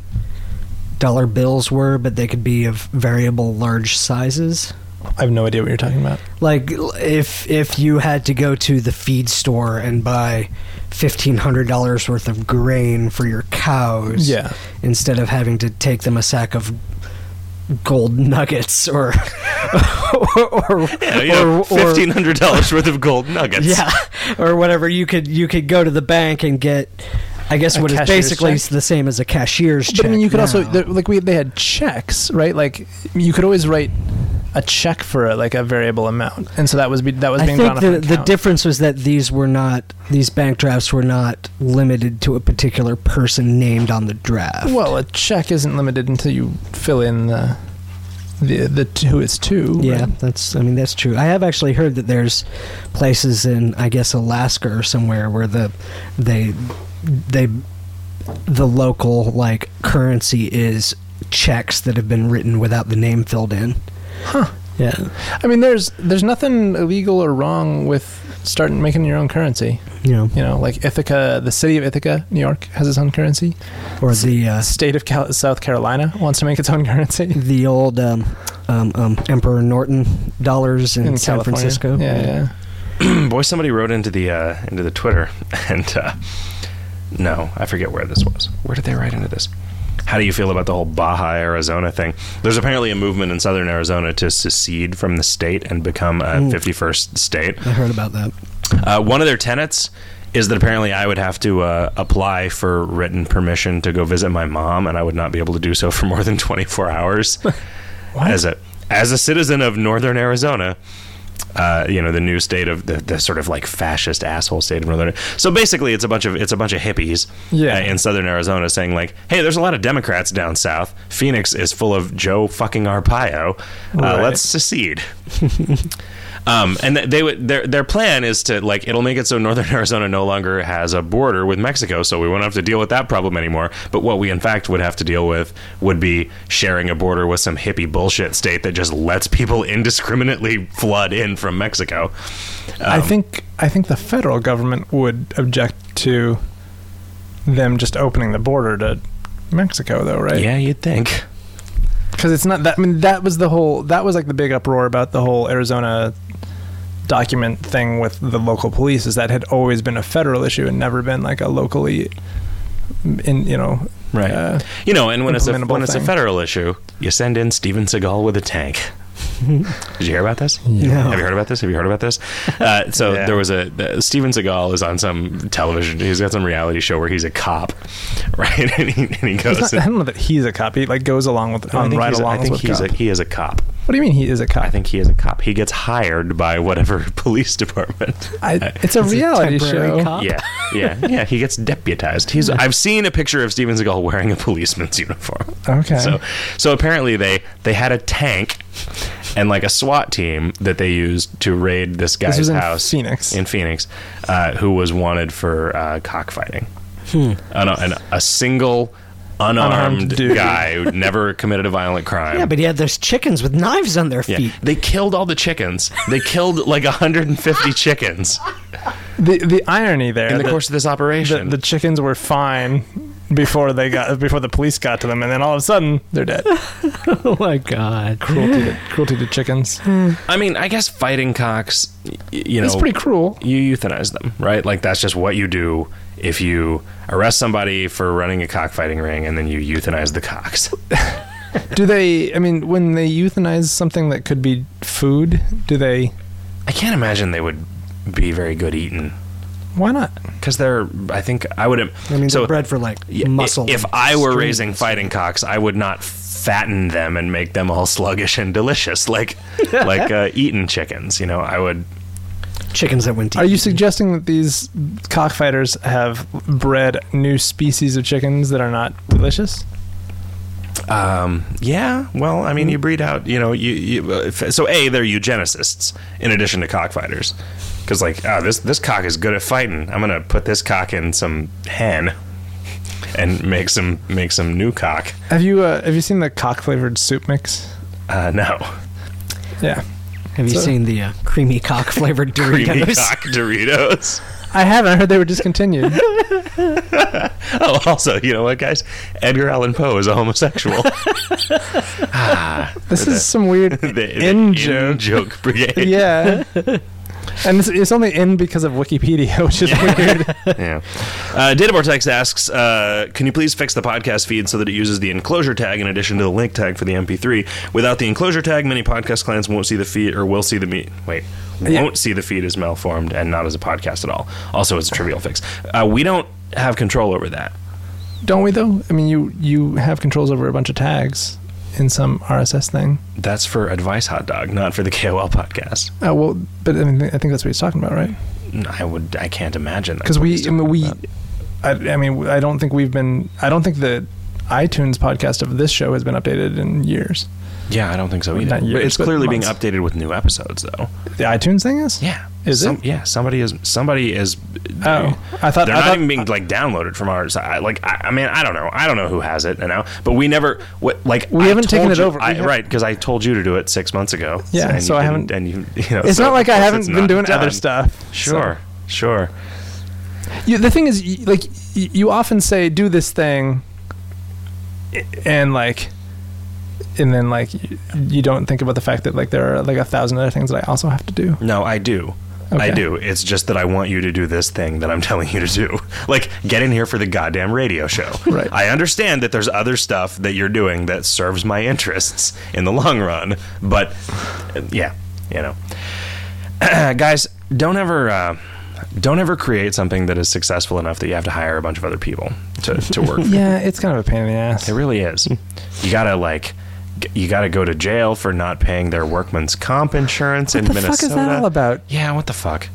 dollar bills were, but they could be of variable large sizes? I have no idea what you're talking about. Like if if you had to go to the feed store and buy fifteen hundred dollars worth of grain for your cows, Yeah. instead of having to take them a sack of gold nuggets or or, [laughs] or, Yeah, you know, or- or- fifteen hundred dollars worth of gold nuggets. [laughs] yeah, or whatever. You could you could go to the bank and get, I guess, what is basically check? the same as a cashier's check. But I mean, you could also now. there- like we they had checks, right? Like you could always write a check for a, like a variable amount, and so that was be, that was I being think the, the difference was that these were not these bank drafts were not limited to a particular person named on the draft. Well, a check isn't limited until you fill in the the, the t- who it's to. yeah, right? that's I mean that's true. I have actually heard that there's places in I guess Alaska or somewhere where the they they the local like currency is checks that have been written without the name filled in. Huh. Yeah. I mean, there's there's nothing illegal or wrong with starting making your own currency. You know, You know, like Ithaca, the city of Ithaca, New York, has its own currency. or the uh, state of Cal- South Carolina wants to make its own currency. [laughs] the old um, um, um, Emperor Norton dollars in, San California. Francisco. Yeah, yeah. [clears throat] Boy, somebody wrote into the uh, into the Twitter, [laughs] and uh, no, I forget where this was. Where did they write into this? How do you feel about the whole Baja Arizona thing? There's apparently a movement in southern Arizona to secede from the state and become a Ooh. 51st state. I heard about that. Uh, one of their tenets is that apparently I would have to uh, apply for written permission to go visit my mom, and I would not be able to do so for more than 24 hours. [laughs] As a as a citizen of northern Arizona, uh, you know the new state of the, the sort of like fascist asshole state of northern. So basically, it's a bunch of it's a bunch of hippies Yeah. uh, in southern Arizona saying like, "Hey, there's a lot of Democrats down south. Phoenix is full of Joe fucking Arpaio. Uh, Right. Let's secede." [laughs] Um, and th- they would their their plan is to like it'll make it so northern [laughs] Arizona no longer has a border with Mexico, so we won't have to deal with that problem anymore. But what we in fact would have to deal with would be sharing a border with some hippie bullshit state that just lets people [laughs] indiscriminately flood in from Mexico. I Um, think I think the federal government would object to them just opening the border to Mexico, though, right? Yeah, you'd think. because it's not that. I mean, that was the whole. That was like the big uproar about the whole Arizona document thing with the local police. Is that had always been a federal issue and never been like a locally, in you know, Right. uh, You know, and when it's a when it's a federal issue, you send in Steven Seagal with a tank. Did you hear about this? No. Have you heard about this? Have you heard about this? Uh, so [laughs] Yeah. there was a uh, Steven Seagal is on some television. He's got some reality show where he's a cop, [laughs] right? and, he, and he goes. not, I don't know that he's a cop. He like goes along with I on think ride I think he's cop. a, he is a cop. what do you mean he is a cop? I think he is a cop. He gets hired by whatever [laughs] police department. I, it's a He's a reality temporary show. cop. yeah, yeah, yeah. He gets deputized. He's. I've seen a picture of Steven Seagal wearing a policeman's uniform. Okay. So, so apparently they they had a tank and like a SWAT team that they used to raid this guy's was in house Phoenix. In Phoenix, uh, who was wanted for uh, cockfighting. Hmm. An, an, a single. Unarmed, Unarmed guy who never [laughs] committed a violent crime. Yeah, but he had those chickens with knives on their Yeah. feet. They killed all the chickens. They killed like 150 chickens The the irony there. in the that course of this the, operation. the chickens were fine before they got before the police got to them, and then all of a sudden they're dead. [laughs] Oh my god. cruelty to, cruelty to chickens. Hmm. I mean, I guess fighting cocks, y- you know, It's pretty cruel. you euthanize them, right? Like that's just what you do if you arrest somebody for running a cockfighting ring and then you euthanize the cocks. Do they? I mean, when they euthanize something that could be food, do they? I can't imagine they would be very good eaten Why not? because they're. I think I would. I mean, so they're bred for like muscle. If I were raising fighting cocks, I would not fatten them and make them all [laughs] sluggish and delicious like [laughs] like uh, eaten chickens. You know, I would. chickens that went to Are you suggesting that these cockfighters have bred new species of chickens that are not delicious? Um, yeah. Well, I mean, you breed out. You know, you, you so a they're eugenicists in addition to cockfighters because like ah this this cock is good at fighting. I'm gonna put this cock in some hen and make some make some new cock. Have you uh, have you seen the cock flavored soup mix? Uh, no, Yeah, Have you So- seen the uh, creamy cock flavored [laughs] Doritos? creamy cock Doritos. I haven't. I heard they were discontinued. [laughs] Oh, also, you know what, guys? Edgar Allan Poe is a homosexual. [laughs] ah, This is some weird the, the in in joke. joke brigade. Yeah, and it's, it's only in because of Wikipedia, [laughs] which is weird. [laughs] yeah. Uh, Data Vortex asks, uh, can you please fix the podcast feed so that it uses the enclosure tag in addition to the link tag for the MP3? Without the enclosure tag, many podcast clients won't see the feed or will see the me- wait won't see the feed as malformed and not as a podcast at all. Also, it's a trivial fix. Uh, we don't have control over that. Don't we though? I mean, you you have controls over a bunch of tags in some RSS thing. That's for Advice Hot Dog, not for the [laughs] KOL podcast. Oh well, but I mean, I think that's what he's talking about, right? Mm, I would, I can't imagine Because we, I mean, we. I, I mean, I don't think we've been. I don't think the iTunes podcast of this show has been updated in years. Yeah, I don't think so either. Years, it's clearly being updated with new episodes, though. The iTunes thing is. Yeah, Is Some- it? Yeah, somebody is. Somebody is. Oh, I thought they're I not thought, even being like downloaded from ours. I, like, I, I mean, I don't know. I don't know who has it you know, but we never. What like We I haven't taken told it over. I, right, because I told you to do it six months ago. Yeah, and so you, I haven't. And you, you know, It's so not like I haven't been doing done. other stuff. Sure, sure. You, the thing is, like, you often say, "Do this thing," and like, and then like, y- you don't think about the fact that like there are like a thousand other things that I also have to do. No, I do. I do. It's just that I want you to do this thing that I'm [laughs] telling you to do. Like, get in here for the goddamn radio show. Right. I understand that there's other stuff that you're doing that serves my interests in the long run, but yeah, you know. [clears throat] Guys, don't ever uh, don't ever create something that is successful enough that you have to hire a bunch of other people to, to work. [laughs] Yeah, it's kind of a pain in the ass. It really is. You gotta like, you gotta go to jail for not paying their workman's comp insurance What in Minnesota. What the fuck is that all about? Yeah, what the fuck?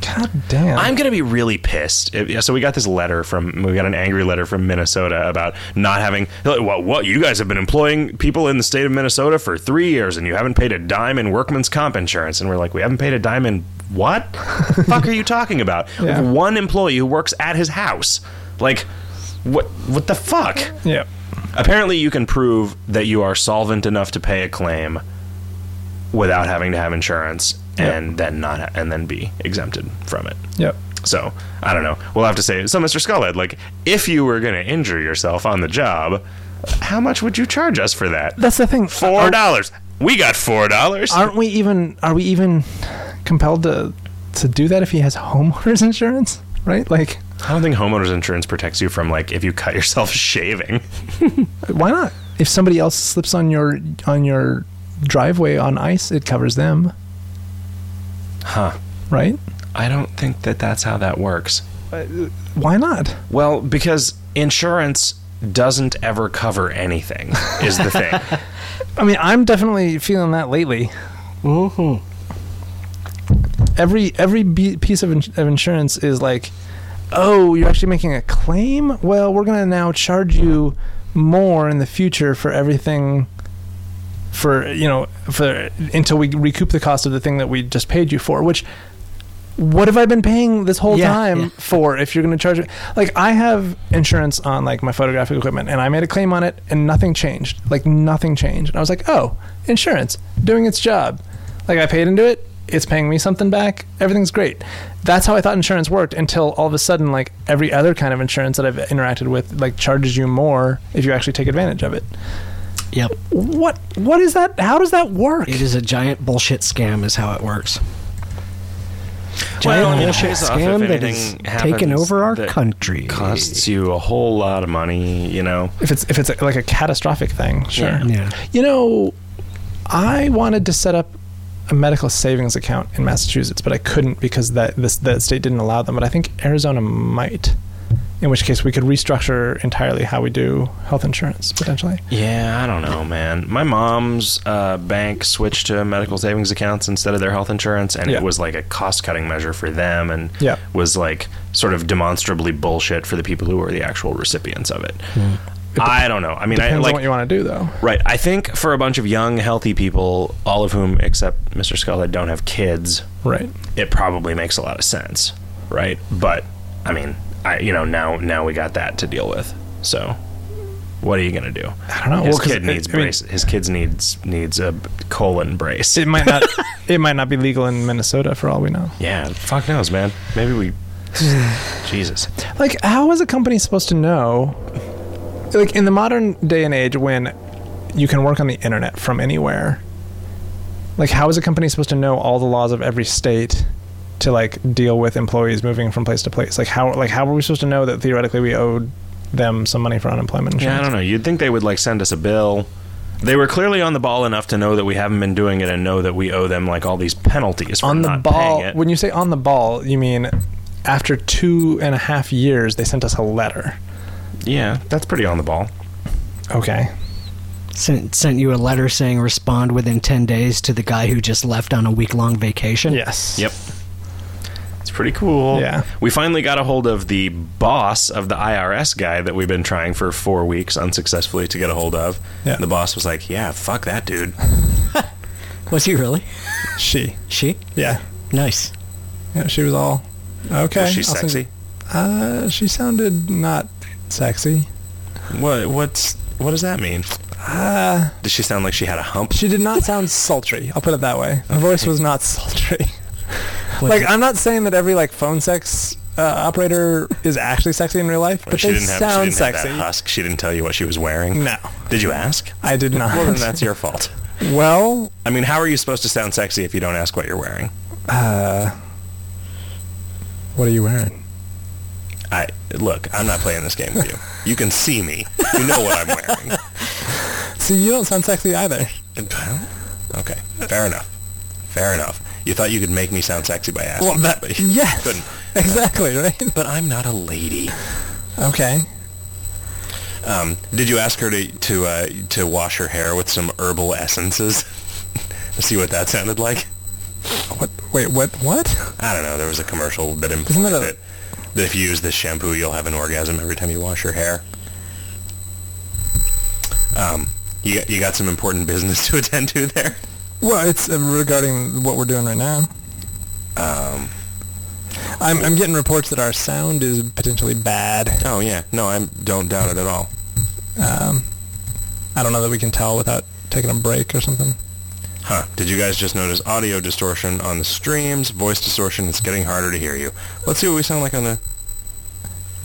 God damn. I'm gonna be really pissed. So we got this letter from we got an angry letter from Minnesota about not having. What? What? You guys have been employing people in the state of Minnesota for three years, and you haven't paid a dime in workman's comp insurance. And we're like, we haven't paid a dime in what? the [laughs] fuck are you talking about? Yeah. one employee who works at his house. Like, what? What the fuck? yeah. Apparently, you can prove that you are solvent enough to pay a claim without having to have insurance, Yep. and then not ha- and then be exempted from it. Yep. So I don't know. We'll have to say. So, Mr. Skullhead, like, if you were going to injure yourself on the job, how much would you charge us for that? That's the thing. Four dollars. We got four dollars. Aren't we even? Are we even compelled to to do that if he has homeowners [laughs] insurance? Right? Like, I don't think homeowners insurance protects you from like if you cut yourself [laughs] shaving. why not? If somebody else slips on your on your driveway on ice, it covers them, Huh. right? I don't think that that's how that works. Why not? Well, because insurance doesn't ever cover anything. Is the thing. [laughs] [laughs] I mean, I'm definitely feeling that lately. Mm-hmm. Every every piece of, ins- of insurance is like, oh, you're actually making a claim. Well, we're gonna now charge you more in the future for everything. For you know, for until we recoup the cost of the thing that we just paid you for, which. What have I been paying this whole Yeah, time yeah. for if you're going to charge it? Like I have insurance on like my photographic equipment and I made a claim on it and nothing changed. Like nothing changed. And I was like, "Oh, insurance doing its job." Like I paid into it, it's paying me something back. Everything's great. That's how I thought insurance worked until all of a sudden like every other kind of insurance that I've interacted with like charges you more if you actually take advantage of it. Yep. What what is that? How does that work? It is a giant bullshit scam, is how it works. Well, Giant I mean, bullshit pays off if scam that anything is happens taking over our country. Costs you a whole lot of money, you know. If it's if it's a, like a catastrophic thing, sure. Yeah. Yeah. You know, I wanted to set up a medical savings account in Massachusetts, but I couldn't because that this that state didn't allow them. But I think Arizona might. In which case, we could restructure entirely how we do health insurance potentially. Yeah, I don't know, man. My mom's uh, bank switched to medical savings accounts instead of their health insurance, and Yeah. it was like a cost-cutting measure for them, and Yeah. was like sort of demonstrably bullshit for the people who were the actual recipients of it. I don't know. I mean, I Depends like on what you want to do, though. right. I think for a bunch of young, healthy people, all of whom except Mr. Skullhead don't have kids, Right. it probably makes a lot of sense, right? But I mean, I you know now now we got that to deal with. So what are you gonna do? I don't know. His Well, 'cause kid it- needs I mean, brace. His kids needs needs a colon brace. It might not. [laughs] it might not be legal in Minnesota for all we know. yeah, fuck knows, man. Maybe we. [sighs] Jesus. Like, how is a company supposed to know? Like in the modern day and age, when you can work on the internet from anywhere, like how is a company supposed to know all the laws of every state to like deal with employees moving from place to place? Like how like how are we supposed to know that theoretically we owed them some money for unemployment insurance? Yeah, I don't know. You'd think they would like send us a bill. They were clearly on the ball enough to know that we haven't been doing it and know that we owe them like all these penalties for on the not ball. paying it. When you say on the ball, you mean after two and a half years they sent us a letter. Yeah, that's pretty on the ball. Okay. Sent, sent you a letter saying respond within 10 days to the guy who just left on a week long vacation. Yes. Yep. It's pretty cool. Yeah. We finally got a hold of the boss of the IRS guy that we've been trying for four weeks unsuccessfully to get a hold of. Yeah. The boss was like, yeah, fuck that dude. [laughs] Was he really? [laughs] She. She? Yeah. Nice. Yeah. She was all okay. Was she I'll send sexy? you- Uh, she sounded not sexy. What, what's, what does that mean? Uh, Does she sound like she had a hump? she did not sound sultry. I'll put it that way. Her voice was not sultry. Like I'm not saying that every like phone sex uh, operator is actually sexy in real life, but she they didn't have, sound she didn't have sexy. that husk. She didn't tell you what she was wearing. No, Did you ask? I did not. Well, then that's your fault. well, I mean, how are you supposed to sound sexy if you don't ask what you're wearing? uh, what are you wearing? I look. I'm not playing this game with you. You can see me. You know what I'm wearing. [laughs] See, you don't sound sexy either. Well, okay, fair enough. Fair enough. You thought you could make me sound sexy by asking, Well, that but you yes, couldn't. exactly right. [laughs] But I'm not a lady. Okay. Um, did you ask her to to uh, to wash her hair with some herbal essences? [laughs] see what that sounded like. What Wait, what? What? I don't know. There was a commercial that Isn't that a- that, that if you use this shampoo, you'll have an orgasm every time you wash your hair. Um, you got, you got some important business to attend to there. Well, it's uh, regarding what we're doing right now. Um, I'm, I'm getting reports that our sound is potentially bad. oh yeah, no, I don't doubt it at all. Um, I don't know that we can tell without taking a break or something. Huh? Did you guys just notice audio distortion on the streams? Voice distortion. It's getting harder to hear you. Let's see what we sound like on the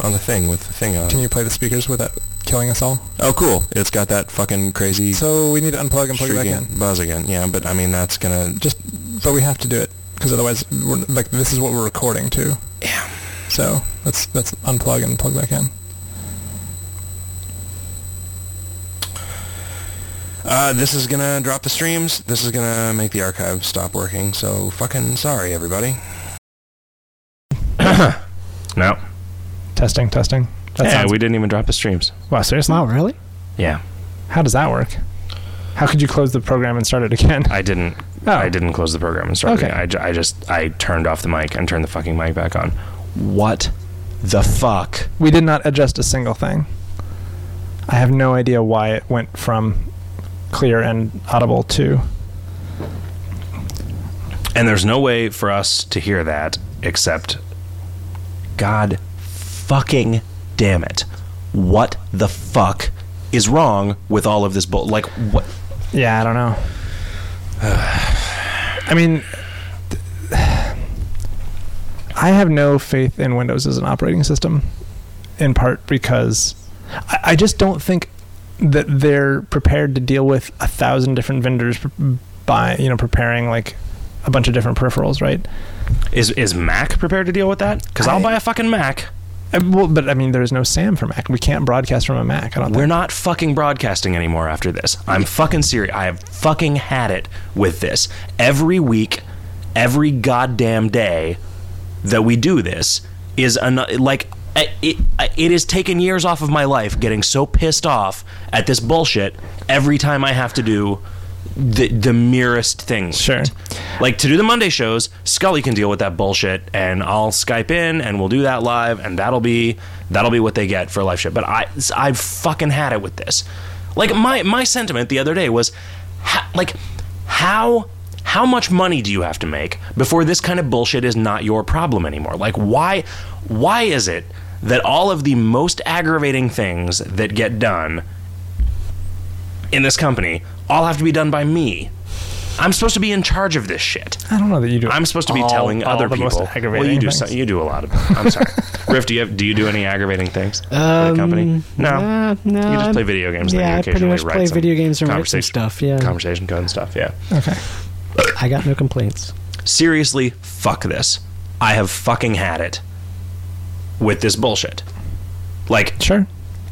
on the thing with the thing on. Can you play the speakers without killing us all? Oh, cool! It's got that fucking crazy So we need to unplug and plug it back in. buzz again. Yeah, but I mean that's gonna Just, but we have to do it because otherwise, we're, like this is what we're recording to. yeah. So let's let's unplug and plug back in. Uh, this is gonna drop the streams. This is gonna make the archive stop working. So fucking sorry, everybody. [coughs] no. Testing, testing. That yeah, sounds- we didn't even drop the streams. wow, seriously? Wow, really? Yeah, How does that work? How could you close the program and start it again? I didn't. Oh. I didn't close the program and start. Okay. it. I, ju- I just I turned off the mic and turned the fucking mic back on. What the fuck? We did not adjust a single thing. I have no idea why it went from clear and audible too. And there's no way for us to hear that except God fucking damn it. What the fuck is wrong with all of this bull like what Yeah, I don't know. [sighs] I mean, [sighs] I have no faith in Windows as an operating system, in part because I, I just don't think that they're prepared to deal with a thousand different vendors by you know preparing like a bunch of different peripherals, right? is is Mac prepared to deal with that? Cuz I'll buy a fucking Mac. Well, but I mean, there's no SAM for Mac. We can't broadcast from a Mac. I don't We're think. not fucking broadcasting anymore after this. I'm fucking serious. I have fucking had it with this. Every week, every goddamn day that we do this is an, like it, it has taken years off of my life getting so pissed off at this bullshit every time I have to do the the merest thing. Sure. Like to do the Monday shows, Scully can deal with that bullshit, and I'll Skype in, and we'll do that live, and that'll be that'll be what they get for a live show. But I I've fucking had it with this. Like my my sentiment the other day was, ha, like how how much money do you have to make before this kind of bullshit is not your problem anymore? Like why why is it that all of the most aggravating things that get done in this company all have to be done by me? I'm supposed to be in charge of this shit. I don't know that you do. I'm supposed to be all- telling all other people. well, you do. you do a lot of. Them. I'm sorry, [laughs] Riff. Do you have, do you do any aggravating things for the company? Um, No, uh, no. you just play video games. then Yeah, you I pretty occasionally much play video games and write some conversation stuff. Yeah, conversation code and stuff. Yeah. Okay. I got no complaints. Seriously, fuck this. I have fucking had it with this bullshit. Like Sure.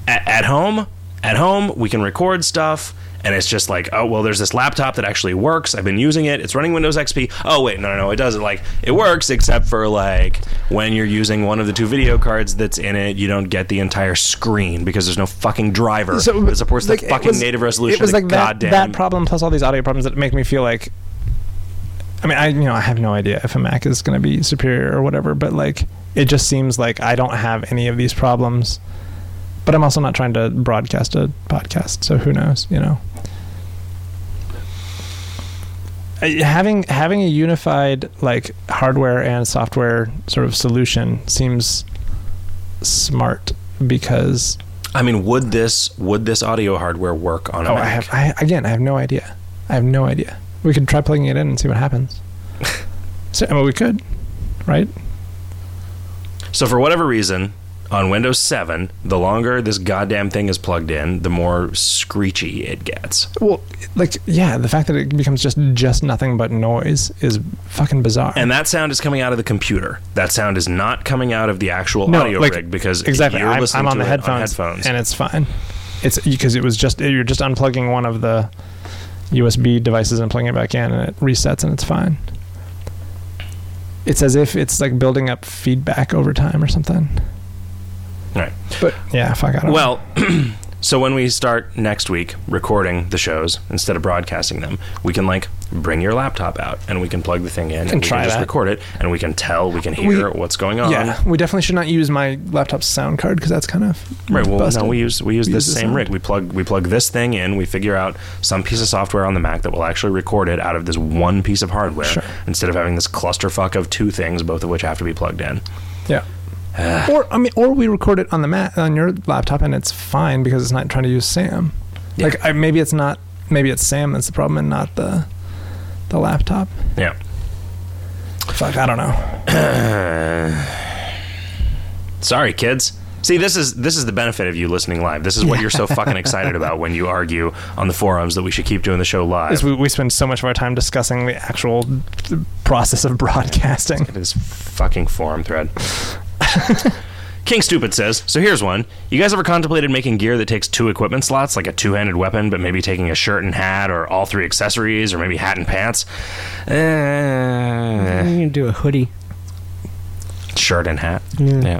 at, at home, at home, we can record stuff, and it's just like, oh well, there's this laptop that actually works. I've been using it. It's running Windows XP. Oh wait, no, no, no, it doesn't. Like it works, except for like when you're using one of the two video cards that's in it, you don't get the entire screen because there's no fucking driver that supports like, the fucking was- native resolution. It was like that, goddamn that problem plus all these audio problems that make me feel like. I mean, I you know I have no idea if a Mac is going to be superior or whatever, but like it just seems like I don't have any of these problems. But I'm also not trying to broadcast a podcast, so who knows, you know. Having having a unified like hardware and software sort of solution seems smart because I mean, would this would this audio hardware work on a Oh, Mac? I have. I again, I have no idea. I have no idea. We could try plugging it in and see what happens. [laughs] so, I mean, we could, right? So for whatever reason, on Windows 7, the longer this goddamn thing is plugged in, the more screechy it gets. Well, like, yeah, the fact that it becomes just just nothing but noise is fucking bizarre. And that sound is coming out of the computer. That sound is not coming out of the actual no, audio like, rig because exactly, I'm, I'm on the headphones, headphones. and it's fine. It's because it was just you're just unplugging one of the USB devices and plugging it back in, and it resets, and it's fine. It's as if it's like building up feedback over time or something. right. But yeah, fuck, I don't. Well, [clears throat] So when we start next week recording the shows instead of broadcasting them, we can like bring your laptop out and we can plug the thing in and we try can just that. record it and we can tell, we can hear what's going on. yeah, we definitely should not use my laptop's sound card because that's kind of Right. Well, busted. no, we use we use We this use the same rig. We plug we plug this thing in. We figure out some piece of software on the Mac that will actually record it out of this one piece of hardware Sure. instead of having this clusterfuck of two things, both of which have to be plugged in. Yeah. Or I mean, or we record it on the mat on your laptop and it's fine because it's not trying to use Sam. Yeah. Like I, maybe it's not. Maybe it's Sam that's the problem and not the the laptop. Yeah. Fuck, I don't know. [clears throat] Sorry, kids. See, this is this is the benefit of you listening live. This is what you're so fucking excited [laughs] about when you argue on the forums that we should keep doing the show live. Is we, we spend so much of our time discussing the actual process of [laughs] broadcasting. It is fucking forum thread. [laughs] King Stupid says, so here's one. You guys ever contemplated making gear that takes two equipment slots, like a two handed weapon, but maybe taking a shirt and hat, or all three accessories, or maybe hat and pants? You Eh, can do a hoodie. shirt and hat. Yeah. Yeah.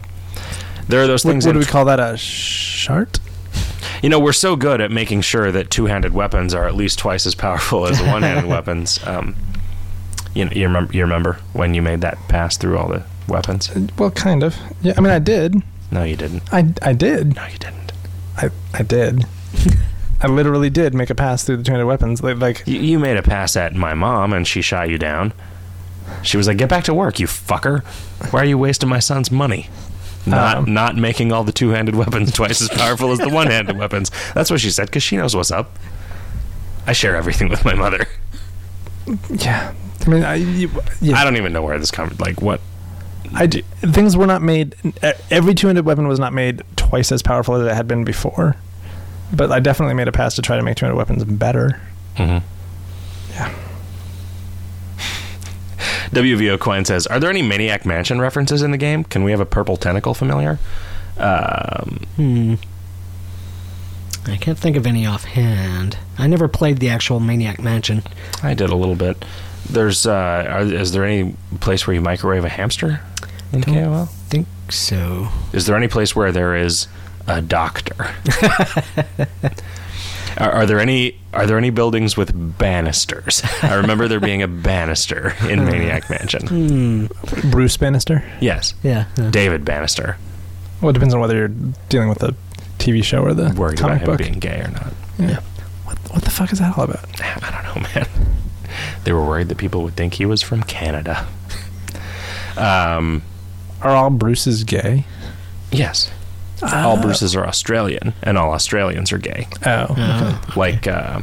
There are those things. what do we call that? A shirt? you know, we're so good at making sure that two handed weapons are at least twice as powerful as [laughs] one handed weapons. Um, you, know, you, remember, you remember when you made that pass through all the weapons? Well, kind of. Yeah, I mean, I did. No, you didn't. I I did. No, you didn't. I I did. [laughs] I literally did make a pass through the 200 weapons. Like, like You, you made a pass at my mom and she shot you down. She was like, "Get back to work, you fucker! Why are you wasting my son's money? Not Um. not making all the two-handed weapons [laughs] twice as powerful as the one-handed [laughs] weapons." That's what she said because she knows what's up. I share everything with my mother. yeah. I mean, I you, yeah. I don't even know where this comes. Like what? I d- things were not made. Every two-handed weapon was not made twice as powerful as it had been before. But I definitely made a pass to try to make two-handed weapons better. Mm-hmm. Yeah. [laughs] WVO Coin says, "Are there any Maniac Mansion references in the game? Can we have a purple tentacle familiar?" Um, Hmm. I can't think of any offhand. I never played the actual Maniac Mansion. I did a little bit. There's, uh, are, is there any place where you microwave a hamster in Don't KOL? think so. Is there any place where there is a doctor? [laughs] are, are there any Are there any buildings with banisters? I remember there being a banister in Maniac Mansion. Hmm. Bruce Bannister. Yes, Yeah. yeah. David Bannister. Well, it depends on whether you're dealing with the TV show or the Worried comic about him book. being gay or not? yeah. What What the fuck is that all about? I don't know, man. They were worried that people would think he was from Canada. [laughs] Um, Are all Bruces gay? yes. all Bruces are Australian, and all Australians are gay. Oh. Okay. Oh. Like uh,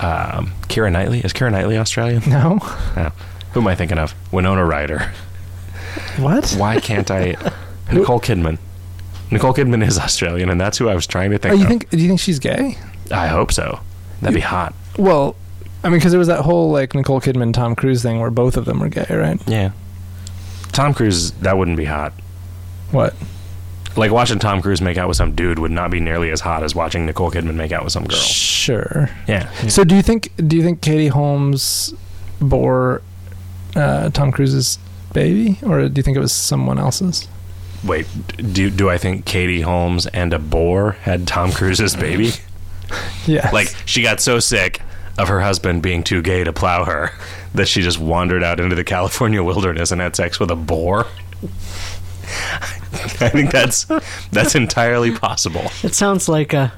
um, Keira Knightley. Is Keira Knightley Australian? No. No. Who am I thinking of? Winona Ryder. What? Why can't I? [laughs] Nicole Kidman. Nicole Kidman is Australian, and that's who I was trying to think Oh, you of. think? Do you think she's gay? I hope so. That'd be hot. Well, I mean, because there was that whole like Nicole Kidman, Tom Cruise thing where both of them were gay, right? Yeah. Tom Cruise, that wouldn't be hot. What? Like watching Tom Cruise make out with some dude would not be nearly as hot as watching Nicole Kidman make out with some girl. Sure. Yeah. So, do you think? Do you think Katie Holmes bore uh, Tom Cruise's baby, or do you think it was someone else's? Wait, do do I think Katie Holmes and a boar had Tom Cruise's baby? [laughs] Yeah. Like she got so sick of her husband being too gay to plow her that she just wandered out into the California wilderness and had sex with a boar. [laughs] I think that's that's entirely possible. It sounds like a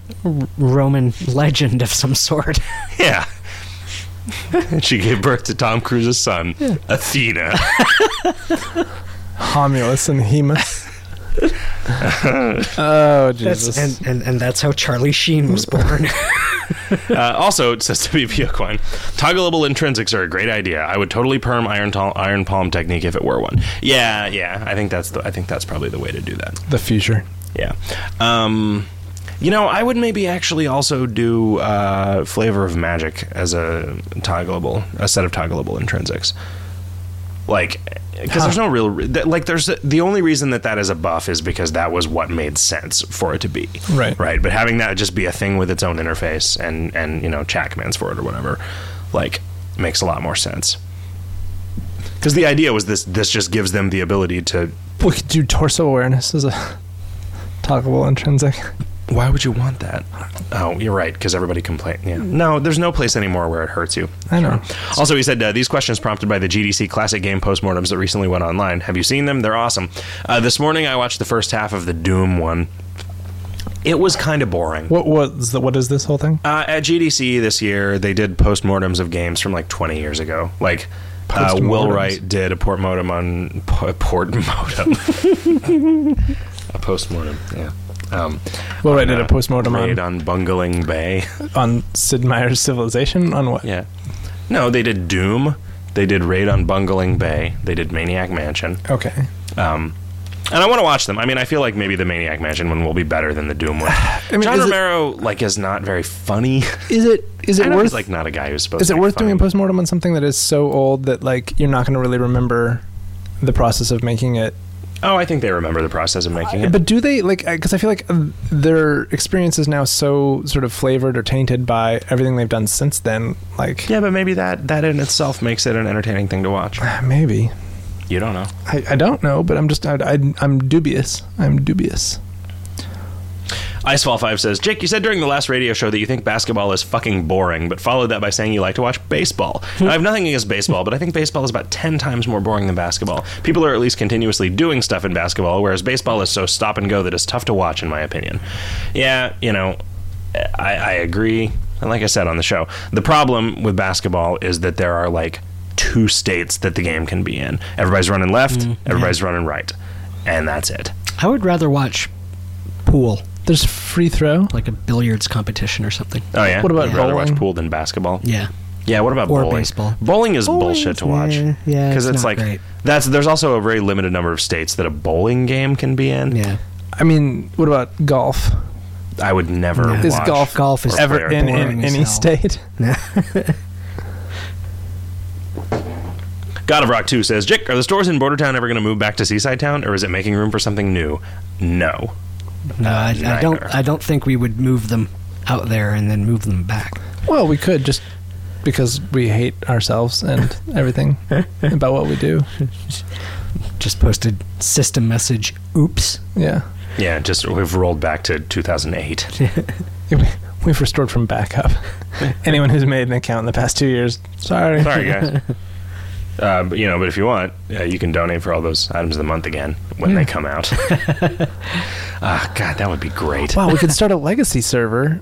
Roman legend of some sort. [laughs] Yeah. she gave birth to Tom Cruise's son, Athena. Homulus and Hemus. [laughs] [laughs] oh Jesus! That's, and, and, and that's how Charlie Sheen was born. [laughs] Uh, also, it says to be Coin, toggleable intrinsics are a great idea. I would totally perm iron tol- iron palm technique if it were one. Yeah, yeah. I think that's the, I think that's probably the way to do that. the future. Yeah. Um, you know, I would maybe actually also do uh, flavor of magic as a toggleable, a set of toggleable intrinsics. Like, because there's no real like. There's the only reason that that is a buff is because that was what made sense for it to be. Right. Right. But having that just be a thing with its own interface and and you know chat commands for it or whatever, like makes a lot more sense. Because the idea was this this just gives them the ability to We could do torso awareness as a [laughs] toggleable intrinsic. Why would you want that? Oh, you're right, because everybody complained. Yeah. No, there's no place anymore where it hurts you. I know. Also, he said uh, these questions prompted by the GDC Classic Game postmortems that recently went online. Have you seen them? They're awesome. Uh, this morning, I watched the first half of the Doom one. It was kind of boring. What was the, what is this whole thing? Uh, at GDC this year, they did postmortems of games from like 20 years ago. Like, uh, Will Wright did a portmortem on [laughs] po- portmortem. [laughs] a postmortem, yeah. Um, Well, I on, did uh, a postmortem on, Raid on Bungeling Bay. [laughs] on Sid Meier's Civilization. On what? yeah. No, they did Doom. They did Raid on Bungeling Bay. They did Maniac Mansion. Okay. Um, and I want to watch them. I mean, I feel like maybe the Maniac Mansion one will be better than the Doom one. [sighs] mean, John is it- Romero like is not very funny. [laughs] Is it is I it know worth he's like not a guy who's supposed. Is to it be worth doing a postmortem on something that is so old that like you're not going to really remember the process of making it? Oh, I think they remember the process of making it. But do they like? Because I feel like their experience is now so sort of flavored or tainted by everything they've done since then. Like, yeah, but maybe that that in itself makes it an entertaining thing to watch. [sighs] maybe You don't know. I, I don't know, but I'm just I, I, I'm dubious. I'm dubious. Icefall Five says, Jake, you said during the last radio show that you think basketball is fucking boring, but followed that by saying you like to watch baseball. [laughs] Now, I have nothing against baseball, but I think baseball is about ten times more boring than basketball. People are at least continuously doing stuff in basketball, whereas baseball is so stop and go that it's tough to watch, in my opinion. Yeah, you know, I, I agree. And like I said on the show, the problem with basketball is that there are like two states that the game can be in. Everybody's running left, mm, everybody's running right, and that's it. I would rather watch pool, There's free throw. like a billiards competition or something. Oh yeah. What about I'd rather watch bowling? pool than basketball? Yeah. Yeah, what about Or bowling? baseball. Bowling is Bowling, bullshit to watch. yeah, yeah, because it's it's, not like great. that's there's also a very limited number of states that a bowling game can be in. Yeah. I mean, what about golf? I would never No. Is watch golf Golf is or Ever play in, boring in as any hell. state? [laughs] God of Rock 2 says, Jick, are the stores in Bordertown ever going to move back to Seaside Town, or is it making room for something new? No. No, I, I don't. I don't think we would move them out there and then move them back. Well, we could just because we hate ourselves and [laughs] everything about what we do. Just posted system message. Oops. Yeah. Yeah, just we've rolled back to 2008. [laughs] We've restored from backup. [laughs] Anyone who's made an account in the past two years, sorry. Sorry, guys. Uh, but you know, but if you want, uh, you can donate for all those items of the month again when they come out. [laughs] Ah, God, that would be great. Wow, we could start a legacy server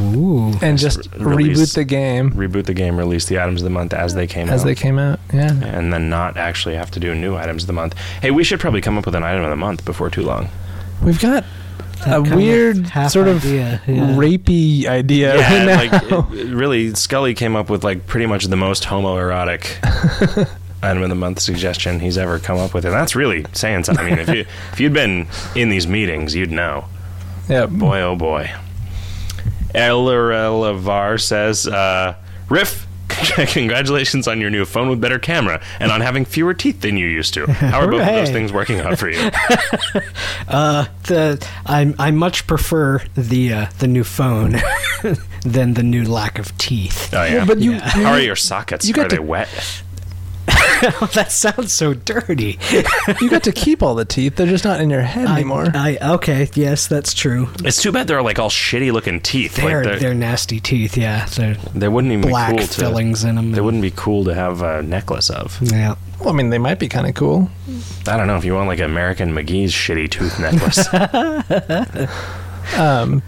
Ooh. and just re- release- reboot the game Reboot the game, release the items of the month as they came as out. they came out. Yeah. and then not actually have to do new items of the month. Hey, we should probably come up with an item of the month before too long. We've got That a kind of weird sort of idea, yeah. rapey idea right now. like it- really, Scully came up with like pretty much the most homoerotic [laughs] item of the month suggestion he's ever come up with, and that's really saying something. I mean, if you if you'd been in these meetings, you'd know. yeah. Boy, oh boy. Elrelavar says, uh, Riff, [laughs] congratulations on your new phone with better camera and on having fewer teeth than you used to. How are both of those things working out for you? [laughs] Uh, the I I much prefer the uh, the new phone [laughs] than the new lack of teeth. Oh, yeah. But you, Yeah. How are your sockets? You got are they to- wet? [laughs] that sounds so dirty. you got to keep all the teeth. They're just not in your head anymore. I, I okay, yes, that's true. It's too bad they're like all shitty looking teeth. They're like they're, they're nasty teeth. Yeah, they're they wouldn't even black be cool to. fillings in them. They wouldn't be cool to have a necklace of. Yeah. well, I mean, they might be kind of cool. I don't know if you want like American McGee's shitty tooth necklace. [laughs] Um,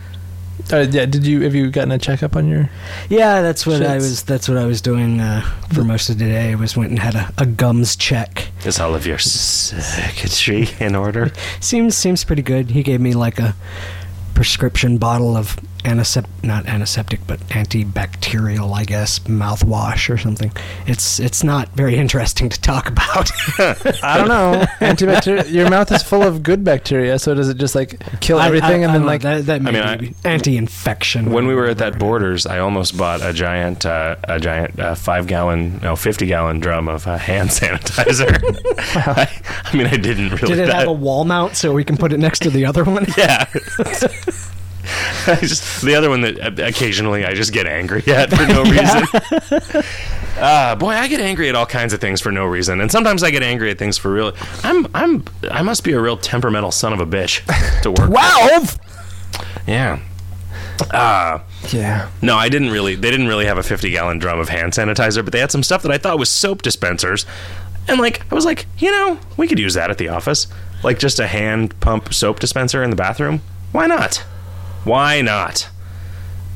uh, yeah. Did you have you gotten a checkup on your? Yeah, that's what I was. That's what I was doing uh, for most of the day. I was went and had a, a gums check. Is all of your circuitry in order? [laughs] Seems seems pretty good. He gave me like a prescription bottle of antisep not antiseptic but antibacterial, I guess, mouthwash or something. It's it's not very interesting to talk about. [laughs] I don't know. Antibacterial. Your mouth is full of good bacteria, so does it just like kill everything I- and I then like? know, that, that may mean, be anti-infection. When we were at that Borders, I almost bought a giant, uh, a giant uh, five gallon, no, fifty gallon drum of uh, hand [laughs] sanitizer. [laughs] I, I mean, I didn't really. Did it that- have a wall mount so we can put it next to the other one? Yeah. [laughs] I just the other one that uh, occasionally I just get angry at for no [laughs] reason. [laughs] Uh, boy, I get angry at all kinds of things for no reason, and sometimes I get angry at things for real. I'm I'm I must be a real temperamental son of a bitch to work. Twelve. Yeah. Uh, Yeah. no, I didn't really. They didn't really have a 50 gallon drum of hand sanitizer, but they had some stuff that I thought was soap dispensers. And like, I was like, you know, we could use that at the office. Like just a hand pump soap dispenser in the bathroom. Why not? Why not?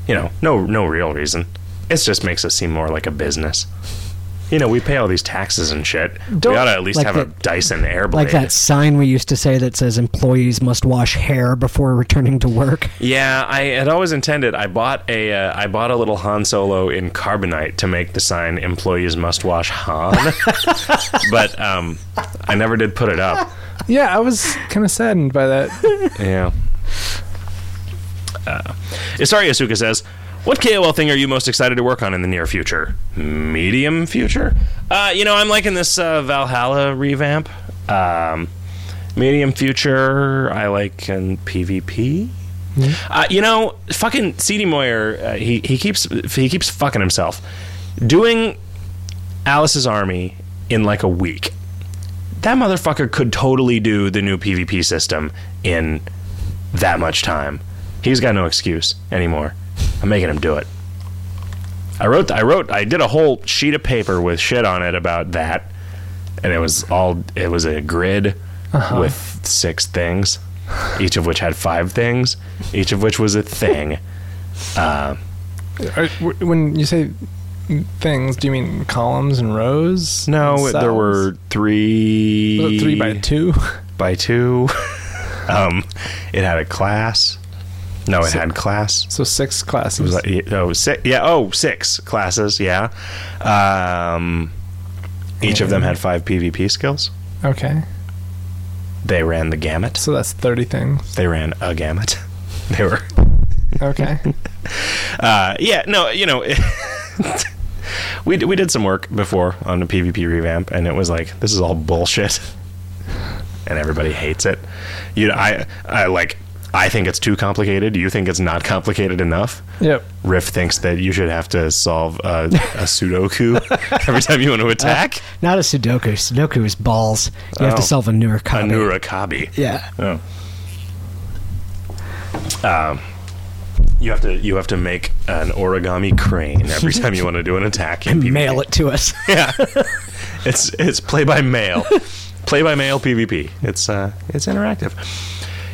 You know, no, no real reason. It just makes us seem more like a business. You know, we pay all these taxes and shit. Don't- we ought to at least like have a that- Dyson Airblade. Like that sign we used to say that says employees must wash hair before returning to work. Yeah, I had always intended. I bought a uh, I bought a little Han Solo in carbonite to make the sign "Employees must wash Han," [laughs] but um, I never did put it up. Yeah, I was kind of saddened by that. Yeah. Uh, Istari Asuka says, "What KOL thing are you most excited to work on in the near future? Medium future? Uh, you know, I'm liking this uh, Valhalla revamp. Um, medium future, I like in PvP. Uh, you know, fucking CD Moyer, uh, he he keeps he keeps fucking himself doing Alice's army in like a week. That motherfucker could totally do the new PvP system in that much time. He's got no excuse anymore. I'm making him do it. I wrote I wrote I did a whole sheet of paper with shit on it about that and it was all it was a grid with six things each of which had five things each of which was a thing uh, when you say things, do you mean columns and rows? no and there were three three by two. by two [laughs] um it had a class no it had class. So six classes. It was like oh six yeah oh six classes yeah. Um each of them had five pvp skills. Okay, they ran the gamut. So that's thirty things. they ran a gamut. [laughs] They were Okay. [laughs] uh yeah no you know [laughs] we, d- we did some work before on the pvp revamp and it was like this is all bullshit and everybody hates it. You know i i like i think it's too complicated you think it's not complicated enough yep. Riff thinks that you should have to solve a, a Sudoku [laughs] every time you want to attack. Not a Sudoku. Sudoku is balls. You have Oh. to solve a A Nurikabe. Nurikabe. Yeah. Oh. Um, you have to you have to make an origami crane every [laughs] time you want to do an attack. And mail it to us. [laughs] Yeah, it's it's play by mail, play by mail PvP. It's uh it's interactive.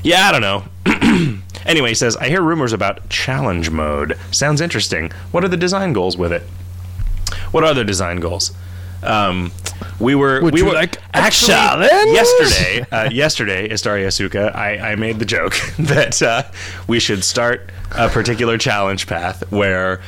Yeah, I don't know. [clears throat] anyway, he says I hear rumors about challenge mode. Sounds interesting. What are the design goals with it? What are the design goals? Um, we were Would we were like actually yesterday. Uh, yesterday, Istari Asuka, I, I made the joke [laughs] that uh, we should start a particular challenge path where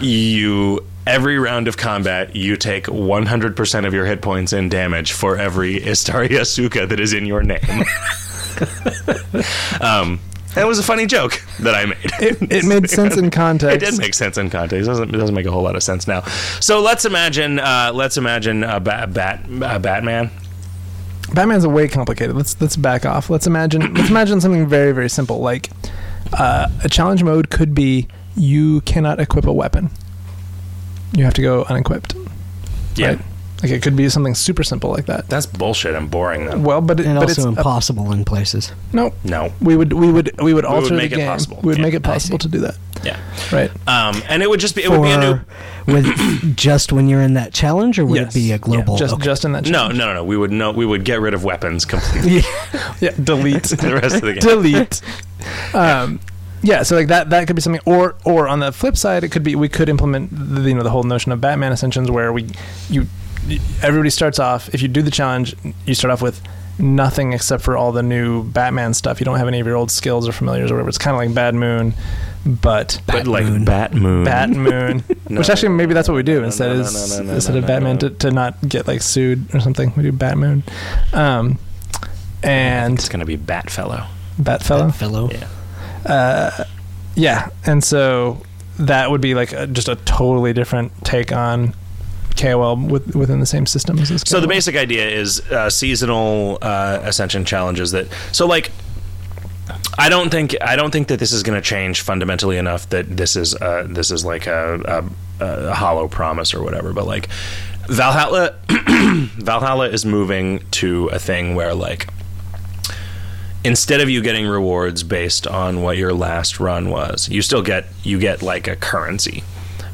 you every round of combat you take 100% of your hit points and damage for every Istari Asuka that is in your name. [laughs] [laughs] um, that was a funny joke that I made. [laughs] It, it made sense in context. It did make sense in context. It doesn't, it doesn't make a whole lot of sense now. So let's imagine. Uh, let's imagine a bat, bat, a Batman. Batman's a way complicated. Let's let's back off. Let's imagine let's [clears throat] imagine something very very simple. Like uh, a challenge mode could be you cannot equip a weapon. You have to go unequipped. Yeah, Right. Like it could be something super simple like that. that's bullshit and boring. Though. Well, but it, And but it's also a- impossible in places. no. No. We would we would we would alter would make the it possible. We would Yeah, make it possible to do that. Yeah. Right. Um, and it would just be. It would be a new. with [coughs] just when you're in that challenge, or would Yes. it be a global? Yeah, just okay. just in that. No, challenge. no, no, no. We would no. We would get rid of weapons completely. Yeah. [laughs] Delete. the rest of the [laughs] game. delete. [laughs] Um, yeah, so like that that could be something, or or on the flip side, it could be we could implement the, you know the whole notion of Batman Ascensions, where we you everybody starts off if you do the challenge, you start off with nothing except for all the new Batman stuff. You don't have any of your old skills or familiars or whatever. It's kind of like Bad Moon, but But like Moon. Bat Moon. Bat Moon, [laughs] No, which actually maybe that's what we do no, instead no, no, is no, no, no, instead no, of no, Batman no. To, to not get like sued or something. We do Bat Moon, um, and It's gonna be Bat Fellow. Bat Fellow. fellow. Yeah. Uh, yeah, and so that would be like a, just a totally different take on KOL with, within the same system as this. So the basic idea is uh, seasonal uh, ascension challenges that. So like. I don't think I don't think that this is going to change fundamentally enough that this is uh, this is like a, a, a hollow promise or whatever. But like Valhalla, [clears throat] Valhalla is moving to a thing where like instead of you getting rewards based on what your last run was, you still get you get like a currency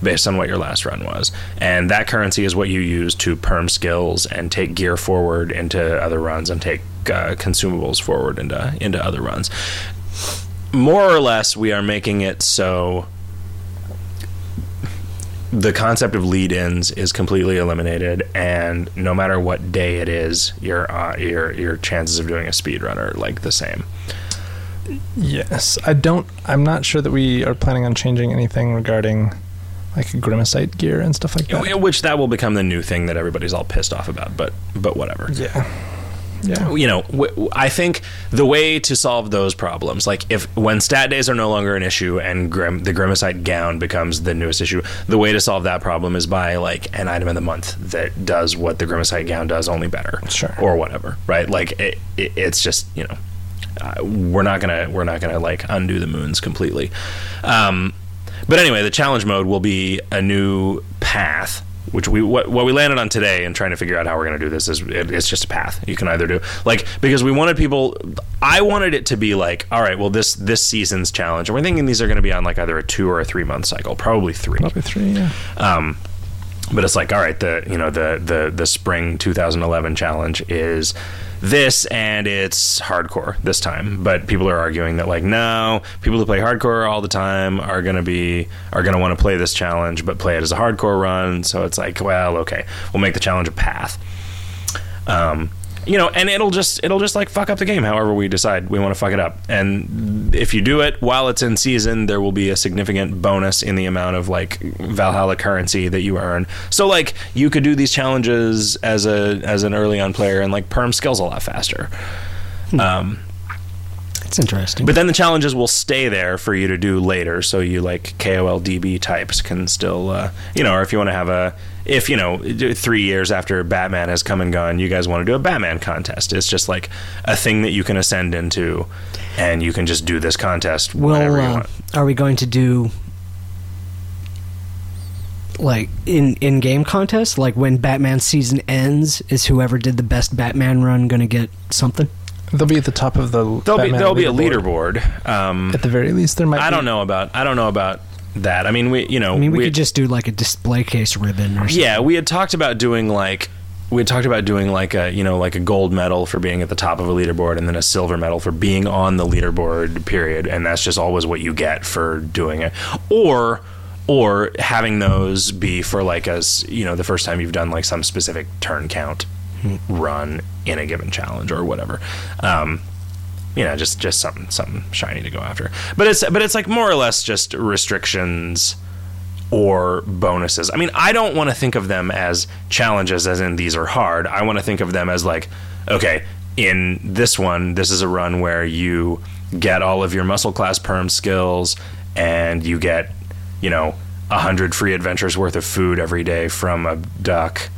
based on what your last run was, and that currency is what you use to perm skills and take gear forward into other runs and take uh, consumables forward into into other runs. More or less, we are making it so the concept of lead-ins is completely eliminated, and no matter what day it is, your uh, your your chances of doing a speed run are like the same. Yes, I don't. I'm not sure that we are planning on changing anything regarding like grimacite gear and stuff like that. Which that will become the new thing that everybody's all pissed off about. But but whatever. Yeah, yeah. you know, w- I think the way to solve those problems, like if when stat days are no longer an issue and grim, the Grimacite gown becomes the newest issue, the way to solve that problem is by like an item of the month that does what the Grimacite gown does, only better, Sure. or whatever, right? Like it, it, it's just you know, uh, we're not gonna we're not gonna like undo the moons completely. Um, but anyway, the challenge mode will be a new path, which we what, what we landed on today and trying to figure out how we're going to do this is it, it's just a path you can either do like because we wanted people I wanted it to be like all right well this this season's challenge and we're thinking these are going to be on like either a two or a three month cycle probably three Probably three. Yeah. um, but it's like all right the you know the the the spring 2011 challenge is this and it's hardcore this time. But people are arguing that like no people who play hardcore all the time are going to be are going to want to play this challenge but play it as a hardcore run. So it's like well okay we'll make the challenge a path. Um you know and it'll just it'll just like fuck up the game however we decide we want to fuck it up. And if you do it while it's in season there will be a significant bonus in the amount of like valhalla currency that you earn. So like you could do these challenges as a as an early on player and like perm skills a lot faster. Um It's interesting. but then the challenges will stay there for you to do later, so you like KOL DB types can still, uh, you know, or if you want to have a, if you know, three years after Batman has come and gone, you guys want to do a Batman contest. It's just like a thing that you can ascend into, and you can just do this contest whenever well, you uh, want. are we going to do like in in game contest Like when Batman season ends, is whoever did the best Batman run going to get something? They'll be at the top of the. there'll be there'll be a leaderboard. Um, At the very least, there might. I be- don't know about I don't know about that. I mean, we you know I mean, we, we- could just do like a display case ribbon or something. Yeah, we had talked about doing like we had talked about doing like a you know like a gold medal for being at the top of a leaderboard and then a silver medal for being on the leaderboard period and that's just always what you get for doing it or or having those be for like as you know the first time you've done like some specific turn count run in a given challenge or whatever um you know just just something something shiny to go after but it's but it's like more or less just restrictions or bonuses. I mean, I don't want to think of them as challenges, as in these are hard. I want to think of them as like, okay, in this one, this is a run where you get all of your muscle class perm skills and you get, you know, a hundred free adventures worth of food every day from a duck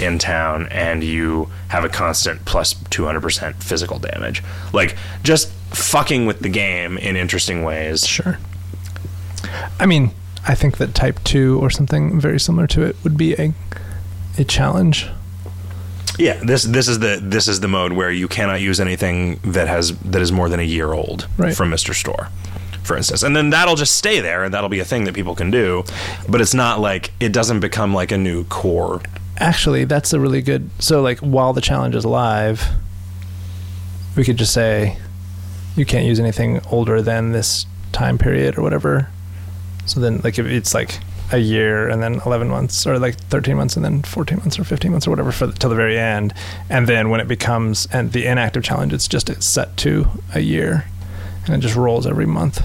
in town and you have a constant plus 200% physical damage. Like, just fucking with the game in interesting ways. Sure. I mean, I think that Type Two or something very similar to it would be a a challenge. Yeah, this this is the this is the mode where you cannot use anything that has that is more than a year old Right. from Mr. Store, for instance, and then that'll just stay there, and that'll be a thing that people can do, but it's not like it doesn't become like a new core. Actually, that's a really good. So, like, while the challenge is live, we could just say you can't use anything older than this time period or whatever. So then, like, if it's like a year and then 11 months, or like 13 months and then 14 months or 15 months or whatever for the, till the very end, and then when it becomes and the inactive challenge, it's just it's set to a year, and it just rolls every month,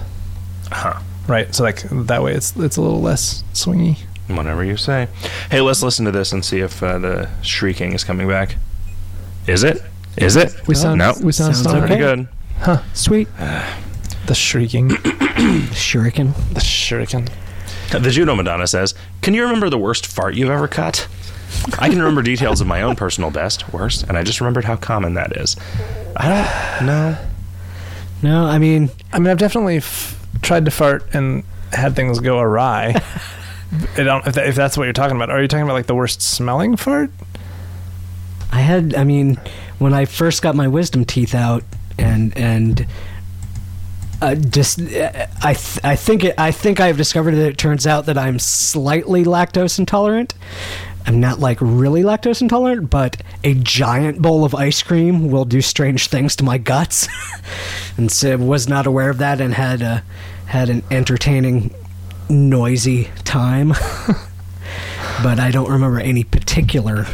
Huh. right? So like that way, it's it's a little less swingy. Whatever you say. Hey, let's listen to this and see if uh, the shrieking is coming back. Is it? Is it? We sound no. we sound Sounds. Pretty okay. good. Huh? Sweet. The shrieking, [coughs] Shuriken. the shuriken. The Judo Madonna says, "Can you remember the worst fart you've ever cut?" I can remember details of my own personal best, worst, and I just remembered how common that is. I don't know. No, I mean, I mean, I've definitely f- tried to fart and had things go awry. [laughs] I don't, if, that, if that's what you're talking about, are you talking about like the worst smelling fart? I had. I mean, when I first got my wisdom teeth out, and and uh, just uh, I th- I think it, I think I've discovered that it turns out that I'm slightly lactose intolerant. I'm not like really lactose intolerant, but a giant bowl of ice cream will do strange things to my guts, [laughs] and so was not aware of that and had a, had an entertaining, noisy time. [laughs] but I don't remember any particular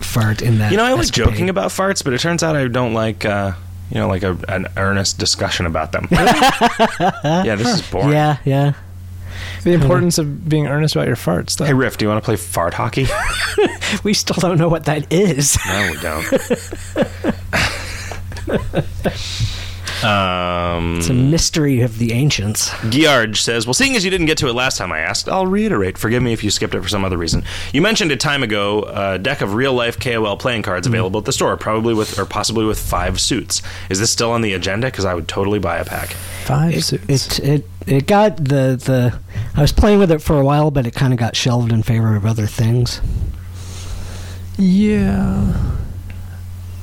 fart in that. You know, I was escapade. joking about farts, but it turns out I don't like, uh, you know, like a, an earnest discussion about them. [laughs] yeah, this is boring. Yeah, yeah. The importance of being earnest about your farts, though. Hey, Riff, do you want to play fart hockey? [laughs] We still don't know what that is. No, we don't. Um, It's a mystery of the ancients. Giarge says, Well, seeing as you didn't get to it last time I asked, I'll reiterate. Forgive me if you skipped it for some other reason. You mentioned a time ago a deck of real life KOL playing cards available at the store, probably with, or possibly with five suits. Is this still on the agenda? Because I would totally buy a pack. Five It, suits. it it it got the the. I was playing with it for a while, but it kind of got shelved in favor of other things. yeah.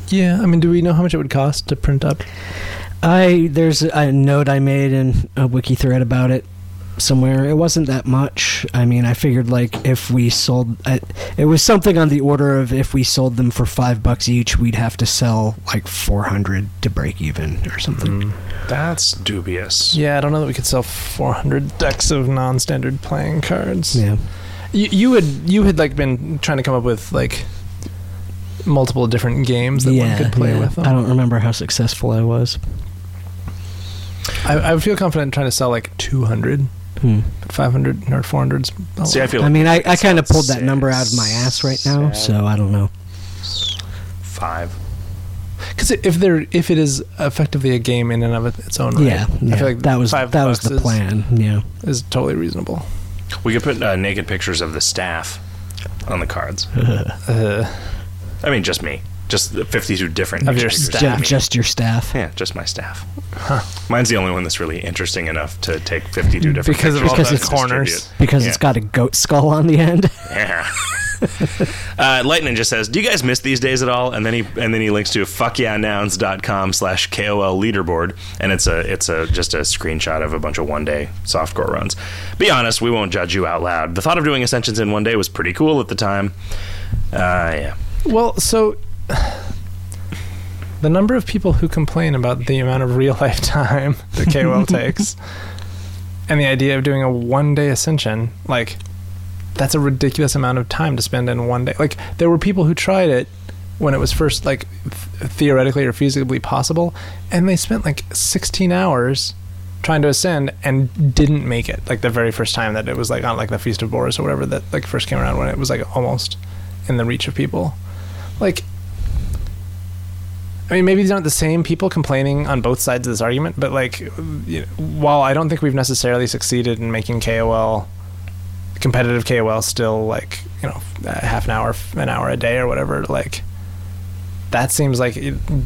Yeah. I mean, do we know how much it would cost to print up? I there's a note I made in a wiki thread about it somewhere. It wasn't that much. I mean, I figured like if we sold, I, it was something on the order of if we sold them for five bucks each, we'd have to sell like four hundred to break even or something. Mm. That's dubious. Yeah, I don't know that we could sell 400 decks of non-standard playing cards. Yeah. You, you had you had like been trying to come up with like multiple different games that yeah, one could play yeah. with. Them. I don't remember how successful I was. I, I would feel confident trying to sell like 200, Hmm. 500 or 400's. a See, I lot. feel I mean, I, I kind of Six, pulled that number out of my ass right now, so I don't know. five. Because if there, if it is effectively a game in and of its own right, Yeah, yeah. I feel like that was five that was the plan. Yeah. Is totally reasonable. We could put uh, naked pictures of the staff on the cards. [laughs] Uh, I mean, just me. Just 52 different Of your pictures. staff. Ju- I mean- just your staff. Yeah, just my staff. Mine's the only one that's really interesting enough to take 52 different Because of all Because the it's- corners. distribute. Because Yeah. it's got a goat skull on the end. [laughs] Yeah. uh, Light Ninja just says, "Do you guys miss these days at all?" And then he and then he links to fuckyeahnouns.com slash KOL leaderboard, and it's a it's a just a screenshot of a bunch of one day softcore runs. Be honest, we won't judge you out loud. The thought of doing Ascensions in one day was pretty cool at the time. Uh, yeah. well, so [sighs] the number of people who complain about the amount of real life time [laughs] that KOL [laughs] takes, and the idea of doing a one day ascension, like that's a ridiculous amount of time to spend in one day. Like there were people who tried it when it was first like th- theoretically or feasibly possible, and they spent like 16 hours trying to ascend and didn't make it. Like the very first time that it was like on like the Feast of Boris or whatever that like first came around when it was like almost in the reach of people. Like I mean, maybe these aren't the same people complaining on both sides of this argument, but like, you know, while I don't think we've necessarily succeeded in making KOL competitive KOL still like you know half an hour, an hour a day or whatever, like that seems like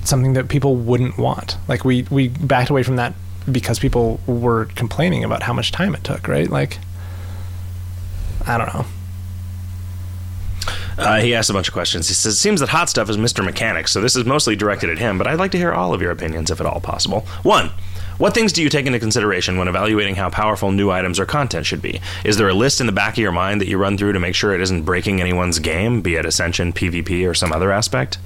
something that people wouldn't want. Like we we backed away from that because people were complaining about how much time it took, right? Like, I don't know. Uh, he asked a bunch of questions. He says, It "Seems that hot stuff is Mr. Mechanic, so this is mostly directed at him. But I'd like to hear all of your opinions, if at all possible. One." What things do you take into consideration when evaluating how powerful new items or content should be? Is there a list in the back of your mind that you run through to make sure it isn't breaking anyone's game, be it Ascension, PvP, or some other aspect?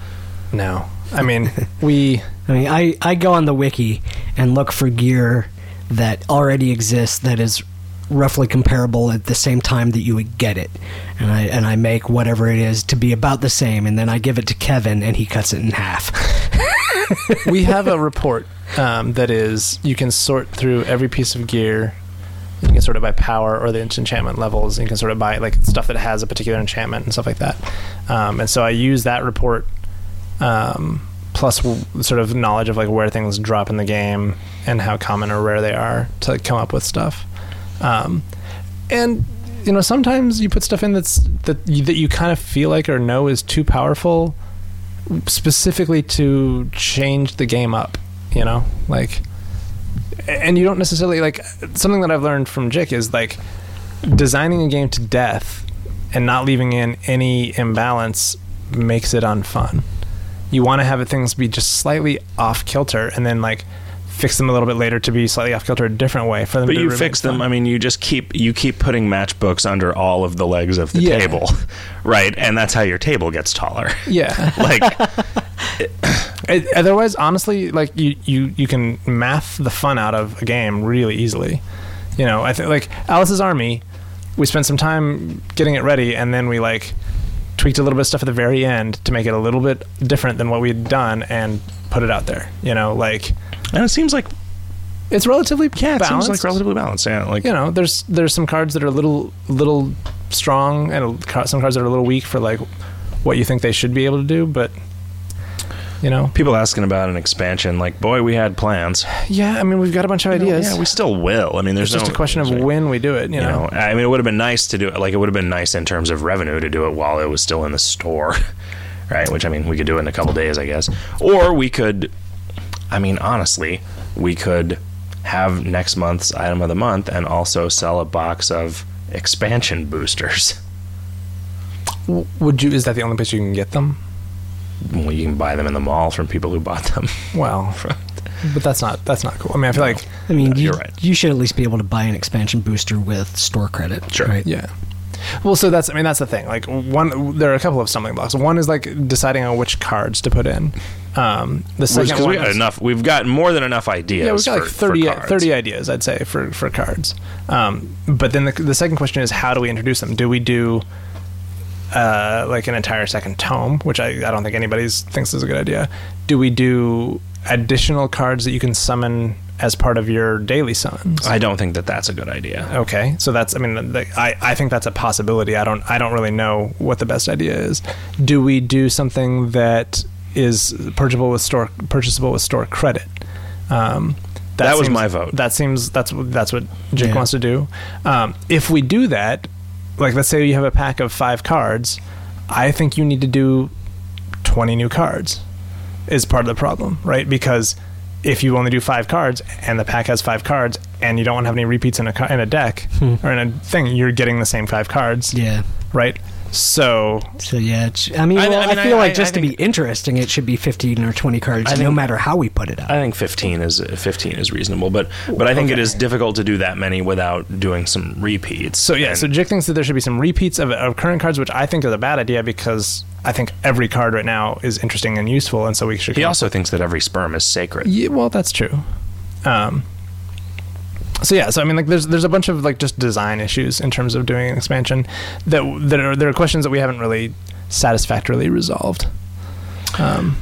No, I mean [laughs] we. I mean, I, I go on the wiki and look for gear that already exists that is roughly comparable at the same time that you would get it, and I and I make whatever it is to be about the same, and then I give it to Kevin, and he cuts it in half. [laughs] we have a report um, that is you can sort through every piece of gear. You can sort it by power or the enchantment levels. You can sort it by like stuff that has a particular enchantment and stuff like that. Um, and so I use that report um, plus sort of knowledge of like where things drop in the game and how common or rare they are to come up with stuff. Um, and you know sometimes you put stuff in that's that you, that you kind of feel like or know is too powerful specifically to change the game up you know? Like and you don't necessarily like something that i've learned from jick is like designing a game to death and not leaving in any imbalance makes it unfun. You want to have things be just slightly off kilter, and then like fix them a little bit later to be slightly off kilter a different way for them. But to you fix them. fun. I mean, you just keep you keep putting matchbooks under all of the legs of the Yeah. table, [laughs] right? And that's how your table gets taller. yeah. [laughs] like, [laughs] It, otherwise, honestly, like you, you, you can math the fun out of a game really easily. You know, I think like Alice's Army, we spent some time getting it ready, and then we like tweaked a little bit of stuff at the very end to make it a little bit different than what we had done, and put it out there. You know, like and it seems like it's relatively yeah, it balanced. seems like relatively balanced. Yeah, like you know, there's there's some cards that are a little little strong, and some cards that are a little weak for like what you think they should be able to do, but. You know, people asking about an expansion. Like, boy, we had plans. yeah. I mean, we've got a bunch of You know, ideas. yeah, we still will. I mean, there's it's just no- a question of when we do it. You You know, know, I mean, it would have been nice to do it. Like, it would have been nice in terms of revenue to do it while it was still in the store, [laughs] right? Which I mean, we could do it in a couple days, I guess. Or we could, I mean, honestly, we could have next month's item of the month and also sell a box of expansion boosters. Would you? Is that the only place you can get them? Well, you can buy them in the mall from people who bought them. [laughs] Well, but that's not that's not cool. I mean, I feel like I mean, No, you, you're right. you should at least be able to buy an expansion booster with store credit. Sure. Right? yeah. Well, so that's I mean that's the thing. Like one, there are a couple of stumbling blocks. One is like deciding on which cards to put in. Um, the second one we got is- enough. We've got more than enough ideas. Yeah, we've got for, like for 30, 30 ideas, I'd say, for, for cards. Um, but then the, the second question is how do we introduce them? Do we do uh, like an entire second tome, which I, I don't think anybody thinks is a good idea? Do we do additional cards that you can summon as part of your daily summons? I don't think that that's a good idea. Okay, so that's I mean the, I I think that's a possibility. I don't I don't really know what the best idea is. Do we do something that is purchasable with store purchasable with store credit? Um, That was seems- my vote. That seems that's what- that's what Jake Yeah. wants to do. Um, if we do that, like let's say you have a pack of five cards, I think you need to do twenty new cards. Is part of the problem, right? Because if you only do five cards and the pack has five cards and you don't want to have any repeats in a in a deck hmm. or in a thing, you're getting the same five cards, Yeah. right? So So yeah, it's, I mean, I- well, I I, feel I- like I- just I to think- be interesting, it should be fifteen or twenty cards, I no matter how we put it out. I think 15 is 15 is reasonable, but but I think it is difficult to do that many without doing some repeats. So yeah, And- so Jake thinks that there should be some repeats of, of current cards, which I think is a bad idea because I think every card right now is interesting and useful, and so we should. he also thinks that every sperm is sacred. Yeah, well, that's true. Um, so yeah, so I mean, like, there's there's a bunch of like just design issues in terms of doing an expansion that that are there are questions that we haven't really satisfactorily resolved. Um,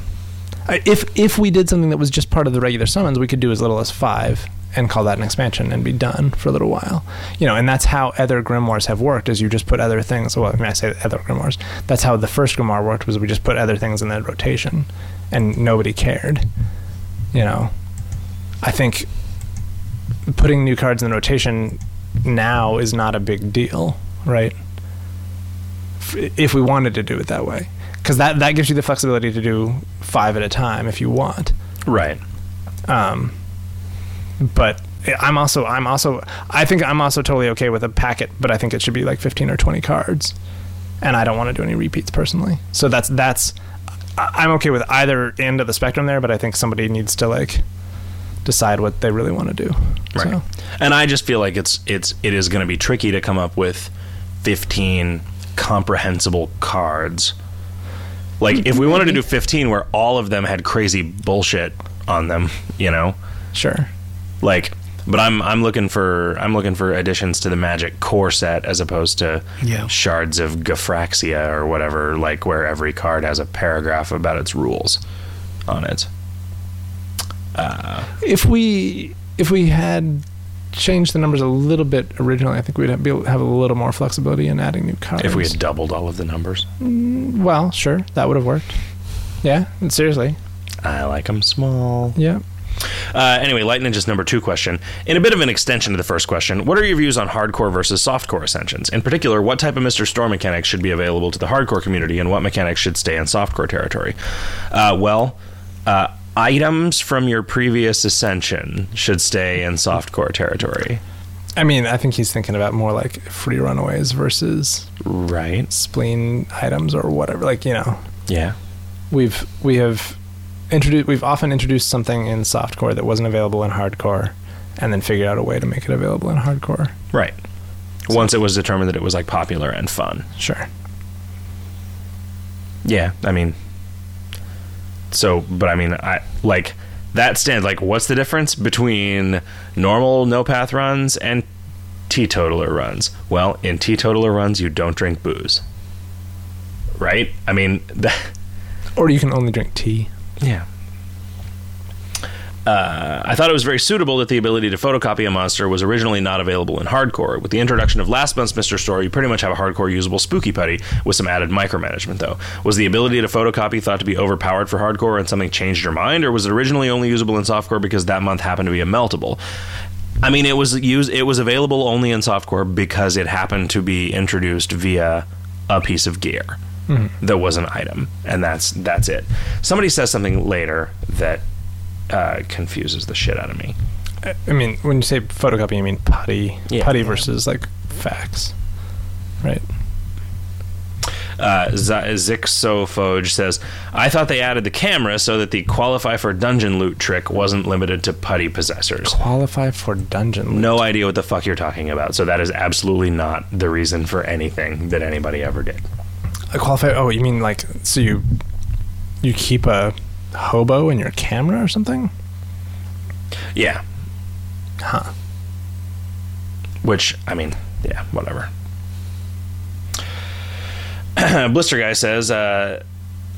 if if we did something that was just part of the regular summons, we could do as little as five and call that an expansion and be done for a little while. You know, and that's how other grimoires have worked. Is you just put other things. Well, I mean, I say other grimoires. That's how the first grimoire worked. Was we just put other things in that rotation, and nobody cared. You know, I think putting new cards in the rotation now is not a big deal, right? F- If we wanted to do it that way, because that that gives you the flexibility to do five at a time if you want. Right. Um, but I'm also I'm also I think I'm also totally okay with a packet, but I think it should be like 15 or 20 cards, and I don't want to do any repeats personally. So that's that's I'm okay with either end of the spectrum there, but I think somebody needs to like decide what they really want to do. Right. So, And I just feel like it's it's it is going to be tricky to come up with 15 comprehensible cards. Like if we wanted to do 15 where all of them had crazy bullshit on them, you know? sure. Like but I'm I'm looking for I'm looking for additions to the Magic core set as opposed to Yeah. shards of Gafraxia or whatever, like where every card has a paragraph about its rules on it. If we if we had changed the numbers a little bit originally, I think we'd have, be have a little more flexibility in adding new cards. If we had doubled all of the numbers, well, sure, that would have worked. Yeah, seriously. I like them small. Yeah. Uh, anyway, Light Ninja's number two question. In a bit of an extension to the first question, what are your views on hardcore versus softcore ascensions? In particular, what type of Mr. Store mechanics should be available to the hardcore community and what mechanics should stay in softcore territory? Uh, well, uh, items from your previous ascension should stay in softcore territory. I mean, I think he's thinking about more like free runaways versus Right. spleen items or whatever. Like, you know, Yeah. we've we have introduced we've often introduced something in softcore that wasn't available in hardcore, and then figured out a way to make it available in hardcore. Right. Once it was determined that it was like popular and fun. Sure. Yeah, I mean, so, but I mean, I like that stands. Like, what's the difference between normal no path runs and teetotaler runs? Well, in teetotaler runs, you don't drink booze, right? I mean, [laughs] that, Or you can only drink tea. yeah. Uh, I thought it was very suitable that the ability to photocopy a monster was originally not available in hardcore. With the introduction of last month's Mr. Story, you pretty much have a hardcore usable spooky putty with some added micromanagement, though. Was the ability to photocopy thought to be overpowered for hardcore and something changed your mind, or was it originally only usable in softcore because that month happened to be a meltable? I mean, it was used. It was available only in softcore because it happened to be introduced via a piece of gear that was an item, and that's that's it. Somebody says something later that uh, confuses the shit out of me. I- mean, when you say photocopy, you mean putty. Yeah. Putty versus like fax, right? Uh, Z- Zixophage says, "I thought they added the camera so that the qualify for dungeon loot trick wasn't limited to putty possessors." Qualify for dungeon. loot. No idea what the fuck you're talking about. So that is absolutely not the reason for anything that anybody ever did. A qualify. Oh, you mean like so you you keep a hobo in your camera or something? Yeah, Huh. Which, I mean, yeah, whatever. [clears throat] Blister Guy says, uh,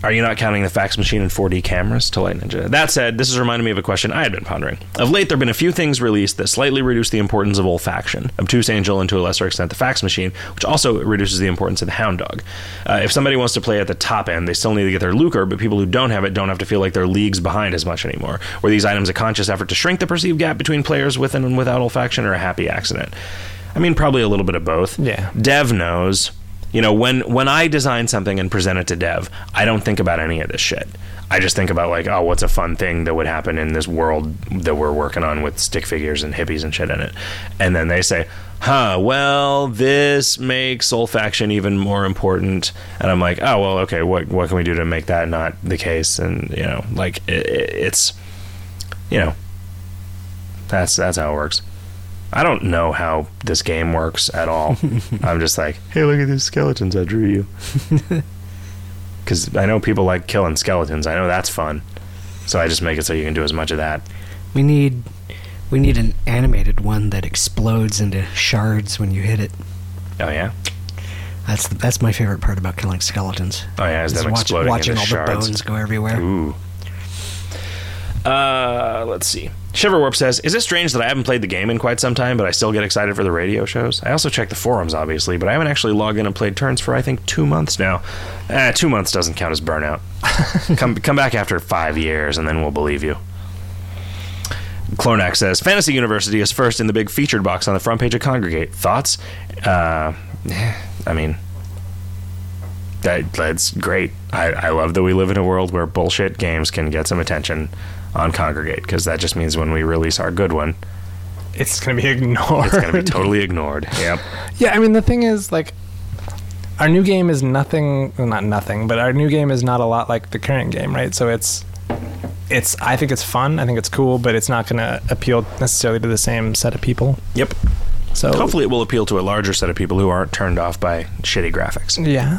Are you not counting the fax machine and 4D cameras to Light Ninja? That said, this is reminding me of a question I had been pondering. Of late, there have been a few things released that slightly reduce the importance of olfaction, Obtuse Angel, and to a lesser extent the fax machine, which also reduces the importance of the Hound Dog. Uh, if somebody wants to play at the top end, they still need to get their lucre, but people who don't have it don't have to feel like they're leagues behind as much anymore. Were these items a conscious effort to shrink the perceived gap between players with and without olfaction, or a happy accident? I mean, probably a little bit of both. Yeah. Dev knows. You know, when when I design something and present it to Dev, I don't think about any of this shit. I just think about like, oh, what's a fun thing that would happen in this world that we're working on with stick figures and hippies and shit in it. And then they say, huh, well, this makes olfaction even more important. And I'm like, oh, well, okay, what what can we do to make that not the case? And you know, like it, it, it's, you know, that's that's how it works. I don't know how this game works at all. [laughs] I'm just like, hey, look at these skeletons I drew you. [laughs] Because I know people like killing skeletons. I know that's fun. So I just make it so you can do as much of that. We need we need an animated one that explodes into shards when you hit it. Oh yeah, That's the, that's my favorite part about killing skeletons. oh yeah, is is them watch- exploding watching into all shards. the bones go everywhere. Ooh. Uh, let's see. Shiverwarp says, "Is it strange that I haven't played the game in quite some time, but I still get excited for the radio shows? I also check the forums, obviously, but I haven't actually logged in and played turns for I think two months now. Eh, two months doesn't count as burnout. [laughs] come come back after five years, and then we'll believe you." Clornak says, "Fantasy University is first in the big featured box on the front page of Kongregate. Thoughts? Uh, eh, I mean." That, that's great. I, I love that we live in a world where bullshit games can get some attention on Kongregate because that just means when we release our good one, It's gonna be ignored. it's going to be totally [laughs] ignored. Yep. Yeah, I mean the thing is like our new game is nothing well, not nothing, but our new game is not a lot like the current game, right? So it's it's I think it's fun, I think it's cool, but it's not going to appeal necessarily to the same set of people. Yep. So Hopefully, it will appeal to a larger set of people who aren't turned off by shitty graphics. yeah.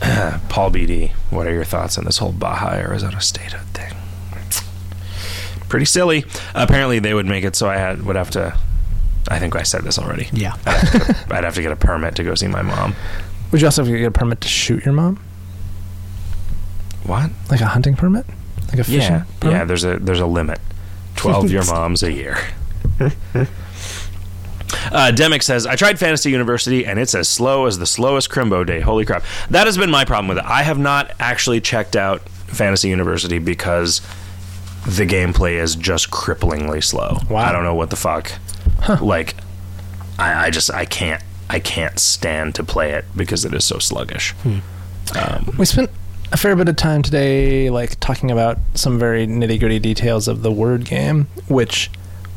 [clears throat] Paul BD, what are your thoughts on this whole Baja Arizona statehood thing? Pretty silly. Apparently, they would make it so I had would have to. I think I said this already. Yeah. [laughs] I'd have, to get, I'd have to get a permit to go see my mom. Would you also have to get a permit to shoot your mom? What? Like a hunting permit? Like a fishing Yeah, permit? yeah. There's a there's a limit. Twelve [laughs] your moms a year. [laughs] Uh, Demick says, I tried Fantasy University and it's as slow as the slowest Crimbo day. Holy crap. That has been my problem with it. I have not actually checked out Fantasy University because the gameplay is just cripplingly slow. Wow. I don't know what the fuck. Like, I, I just, I can't, I can't stand to play it because it is so sluggish. Um, We spent a fair bit of time today, like talking about some very nitty gritty details of the word game, which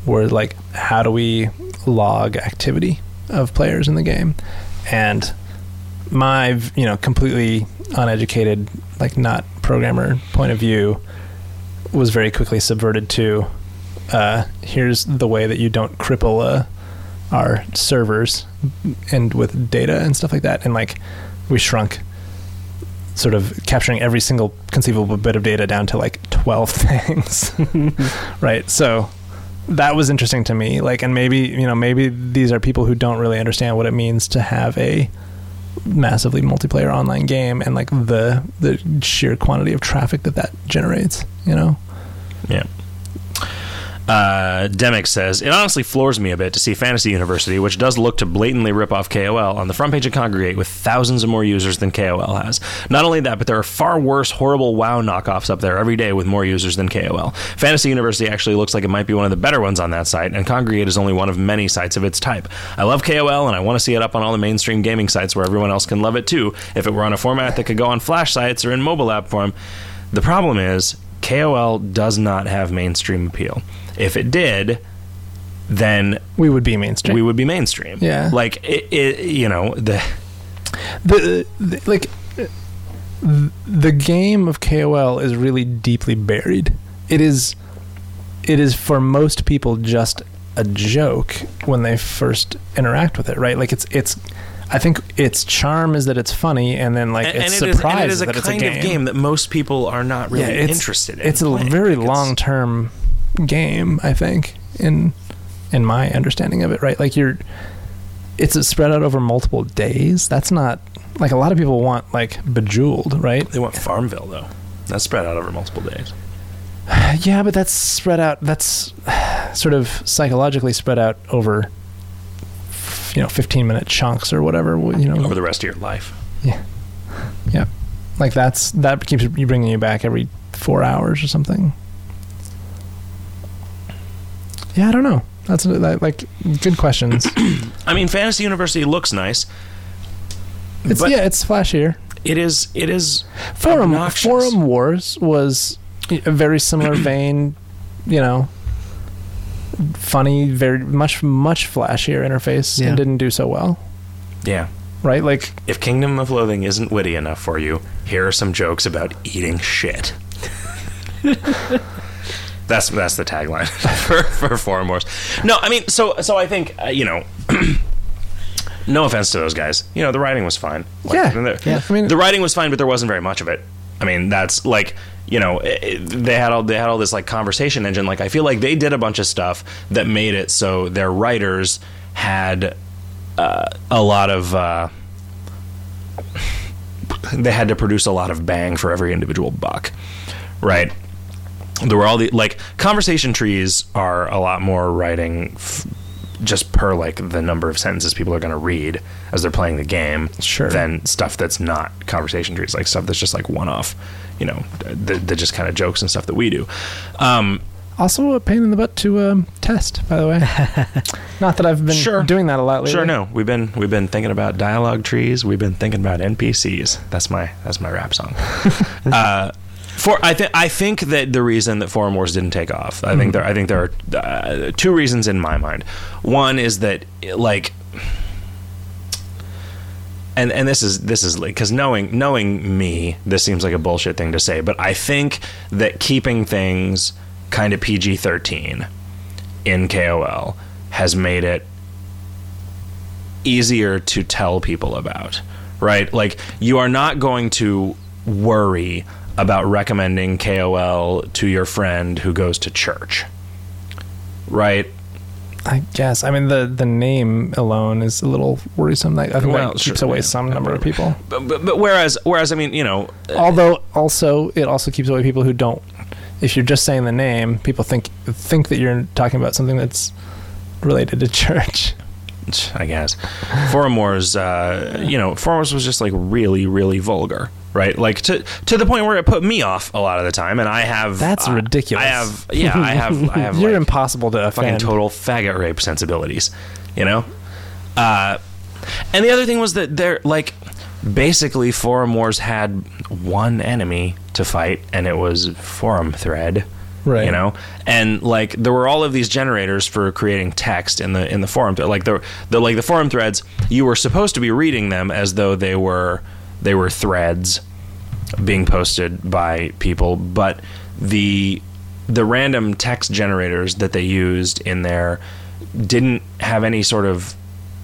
were like, how do we log activity of players in the game? And my you know completely uneducated like not programmer point of view was very quickly subverted to uh, here's the way that you don't cripple uh, our servers and with data and stuff like that. And like we shrunk sort of capturing every single conceivable bit of data down to like 12 [laughs] things. [laughs] Right. So that was interesting to me like and maybe you know maybe these are people who don't really understand what it means to have a massively multiplayer online game and like the the sheer quantity of traffic that that generates you know Yeah. Uh, Demick says, It honestly floors me a bit to see Fantasy University, which does look to blatantly rip off KOL, on the front page of Kongregate with thousands of more users than KOL has. Not only that, but there are far worse, horrible WoW knockoffs up there every day with more users than KOL. Fantasy University actually looks like it might be one of the better ones on that site, and Kongregate is only one of many sites of its type. I love KOL, and I want to see it up on all the mainstream gaming sites where everyone else can love it too, if it were on a format that could go on Flash sites or in mobile app form. The problem is, KOL does not have mainstream appeal. If it did, then we would be mainstream we would be mainstream. Yeah. Like it, it you know, the the, the like the game of KOL is really deeply buried. It is it is for most people just a joke when they first interact with it, right? Like it's it's I think its charm is that it's funny and then like and, it's and it is, and it is a that it's kind a game. of game that most people are not really it's, interested in. It's a playing. very Like, long term game, I think, in in my understanding of it, right? Like you're it's spread out over multiple days. That's not like a lot of people want like bejeweled, right? They want Farmville though. That's spread out over multiple days. [sighs] Yeah, but that's spread out. That's [sighs] sort of psychologically spread out over, you know, fifteen minute chunks or whatever. You know, Over the rest of your life. yeah, yeah. like that's that keeps you bringing you back every four hours or something. Yeah, I don't know. That's that, like good questions. [clears throat] I mean, Fantasy University looks nice. It's but yeah, it's flashier. it is. It is. Forum obnoxious. Forumwarz was a very similar [clears throat] vein, you know. Funny, very much much flashier interface Yeah. and didn't do so well. Yeah. Right? Like If Kingdom of Loathing isn't witty enough for you, here are some jokes about eating shit. [laughs] that's that's the tagline [laughs] for for Forumwarz. No, I mean, so so I think uh, you know. [clears throat] no offense to those guys. You know, the writing was fine. Like, Yeah, the- yeah. I mean- the writing was fine, but there wasn't very much of it. I mean, that's like you know it- they had all they had all this like conversation engine. Like I feel like they did a bunch of stuff that made it so their writers had uh, a lot of. Uh, [laughs] they had to produce a lot of bang for every individual buck, right? There were all the like conversation trees are a lot more writing f- just per like the number of sentences people are going to read as they're playing the game Sure. than stuff that's not conversation trees like stuff that's just like one off you know the, the just kind of jokes and stuff that we do um also a pain in the butt to um, test, by the way. [laughs] Not that I've been Sure. doing that a lot lately. Sure, no. We've been we've been thinking about dialogue trees. We've been thinking about NPCs. That's my that's my rap song. [laughs] uh, for I think I think that the reason that Forumwarz didn't take off, I think there I think there are uh, two reasons in my mind. One is that like. And, and this is this is like because knowing knowing me this seems like a bullshit thing to say but I think that keeping things kind of PG thirteen in KOL has made it easier to tell people about, right? Like you are not going to worry about recommending KOL to your friend who goes to church. Right? I guess. I mean, the the name alone is a little worrisome. Like, I think Well, that keeps sure, away yeah, some number of people. But, but, but whereas whereas I mean, you know, Although, also, it also keeps away people who don't. If you're just saying the name, people think think that you're talking about something that's related to church. [laughs] I guess Forumwarz, uh, you know, Forumwarz was just like really, really vulgar, right? Like to to the point where it put me off a lot of the time, and I have That's uh, ridiculous. I have, yeah, I have, I have. [laughs] you're like, impossible to offend. fucking total faggot rape sensibilities, you know. Uh, and the other thing was that they're like, basically, Forumwarz had one enemy to fight, and it was forum thread, Right. You know, and like there were all of these generators for creating text in the in the forum. Like the the like the forum threads, you were supposed to be reading them as though they were they were threads being posted by people, but the the random text generators that they used in there didn't have any sort of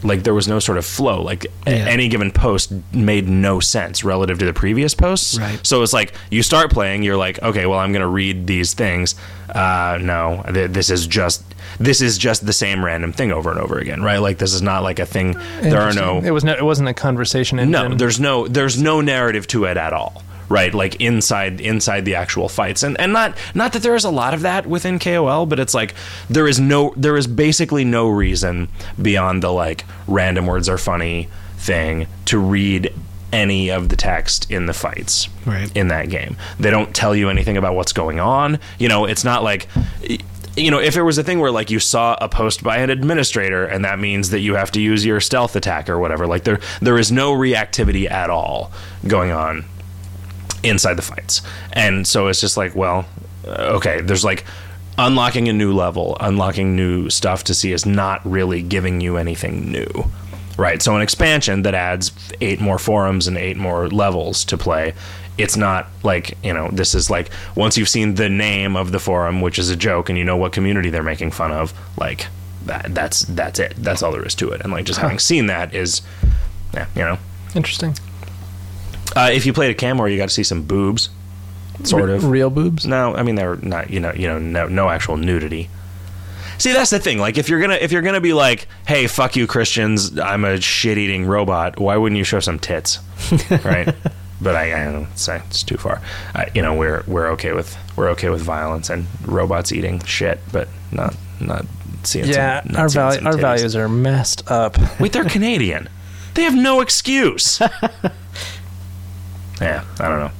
like there was no sort of flow. Like Yeah. any given post made no sense relative to the previous posts. Right. so it's like you start playing you're like okay well i'm going to read these things. Uh, no th- this is just this is just the same random thing over and over again right? Like this is not like a thing. There are no It was no, it wasn't a conversation engine. no there's no there's no narrative to it at all right? Like inside inside the actual fights. And and not not that there is a lot of that within KOL but it's like there is no there is basically no reason beyond the like random words are funny thing to read any of the text in the fights Right. in that game. They don't tell you anything about what's going on. You know it's not like you know if it was a thing where like you saw a post by an administrator and that means that you have to use your stealth attack or whatever like there there is no reactivity at all going on inside the fights. And so it's just like well uh, okay there's like unlocking a new level unlocking new stuff to see is not really giving you anything new right? So an expansion that adds eight more forums and eight more levels to play it's not like you know this is like once you've seen the name of the forum which is a joke and you know what community they're making fun of like that that's that's it. That's all there is to it. And like just having seen that is yeah you know. Interesting. Uh, if you played a cam where you got to see some boobs sort of real boobs. no, I mean they're not. You know, you know, no, no actual nudity. See, that's the thing. Like, if you're gonna if you're gonna be like, "Hey, fuck you, Christians! I'm a shit eating robot," why wouldn't you show some tits, [laughs] right? But I, I don't know. It's, it's too far. Uh, you know, we're we're okay with we're okay with violence and robots eating shit, but not not seeing. Yeah, some, not our value, our values are messed up. Wait, they're Canadian. [laughs] They have no excuse. [laughs] yeah, I don't know.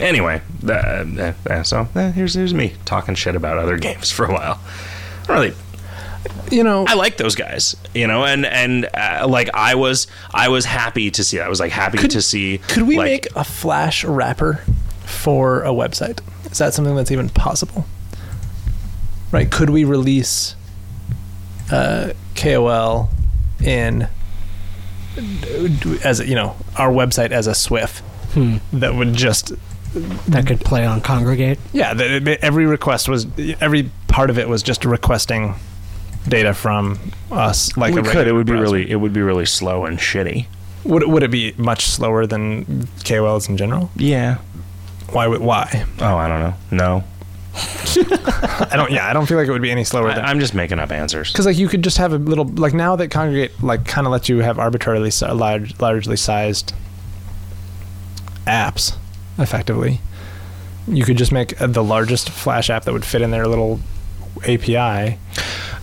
Anyway, uh, uh, uh, so uh, here's here's me talking shit about other [laughs] games for a while. I really, You know, I like those guys, you know, and and uh, like I was I was happy to see. I was like happy to see. could we like, make a Flash wrapper for a website? Is that something that's even possible? Right? Could we release uh, KOL in as you know our website as a Swift Hmm. that would just That could play on Kongregate. yeah that it- every request was every part of it was just requesting data from us like we a could. It regular would be really it would be really slow and shitty. would would it be much slower than KOLs in general? Yeah. Why would why? Oh, I don't know. No, I don't. Yeah, I don't feel like it would be any slower I, than I'm just making up answers. because like you could just have a little like now that Kongregate like kind of lets you have arbitrarily si- large, largely sized apps effectively. You could just make uh, the largest Flash app that would fit in their little API.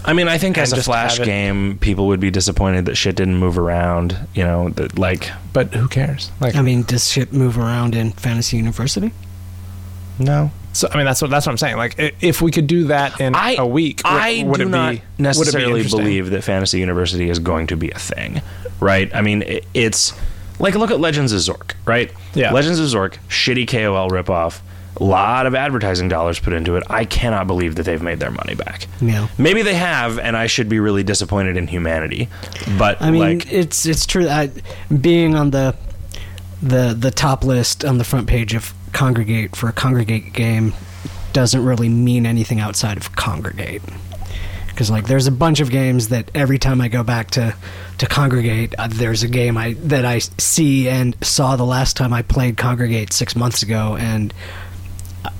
I mean, I think as a flash have it- game, people would be disappointed that shit didn't move around. You know, that like But who cares? Like I mean, does shit move around in Fantasy University? no. So. I mean, that's what that's what I'm saying. Like if we could do that in I a week, would, I would do it not be necessarily be believe that Fantasy University is going to be a thing, right? I mean, it, it's like look at Legends of Zork, right? Yeah. Legends of Zork, shitty KOL ripoff, a lot of advertising dollars put into it. I cannot believe that they've made their money back. No. Maybe they have, and I should be really disappointed in humanity. But I mean, like, it's it's true. I, being on the the the top list on the front page of Kongregate for a Kongregate game doesn't really mean anything outside of Kongregate. Because like, there's a bunch of games that every time I go back to to Kongregate, uh, there's a game I that I see and saw the last time I played Kongregate six months ago, and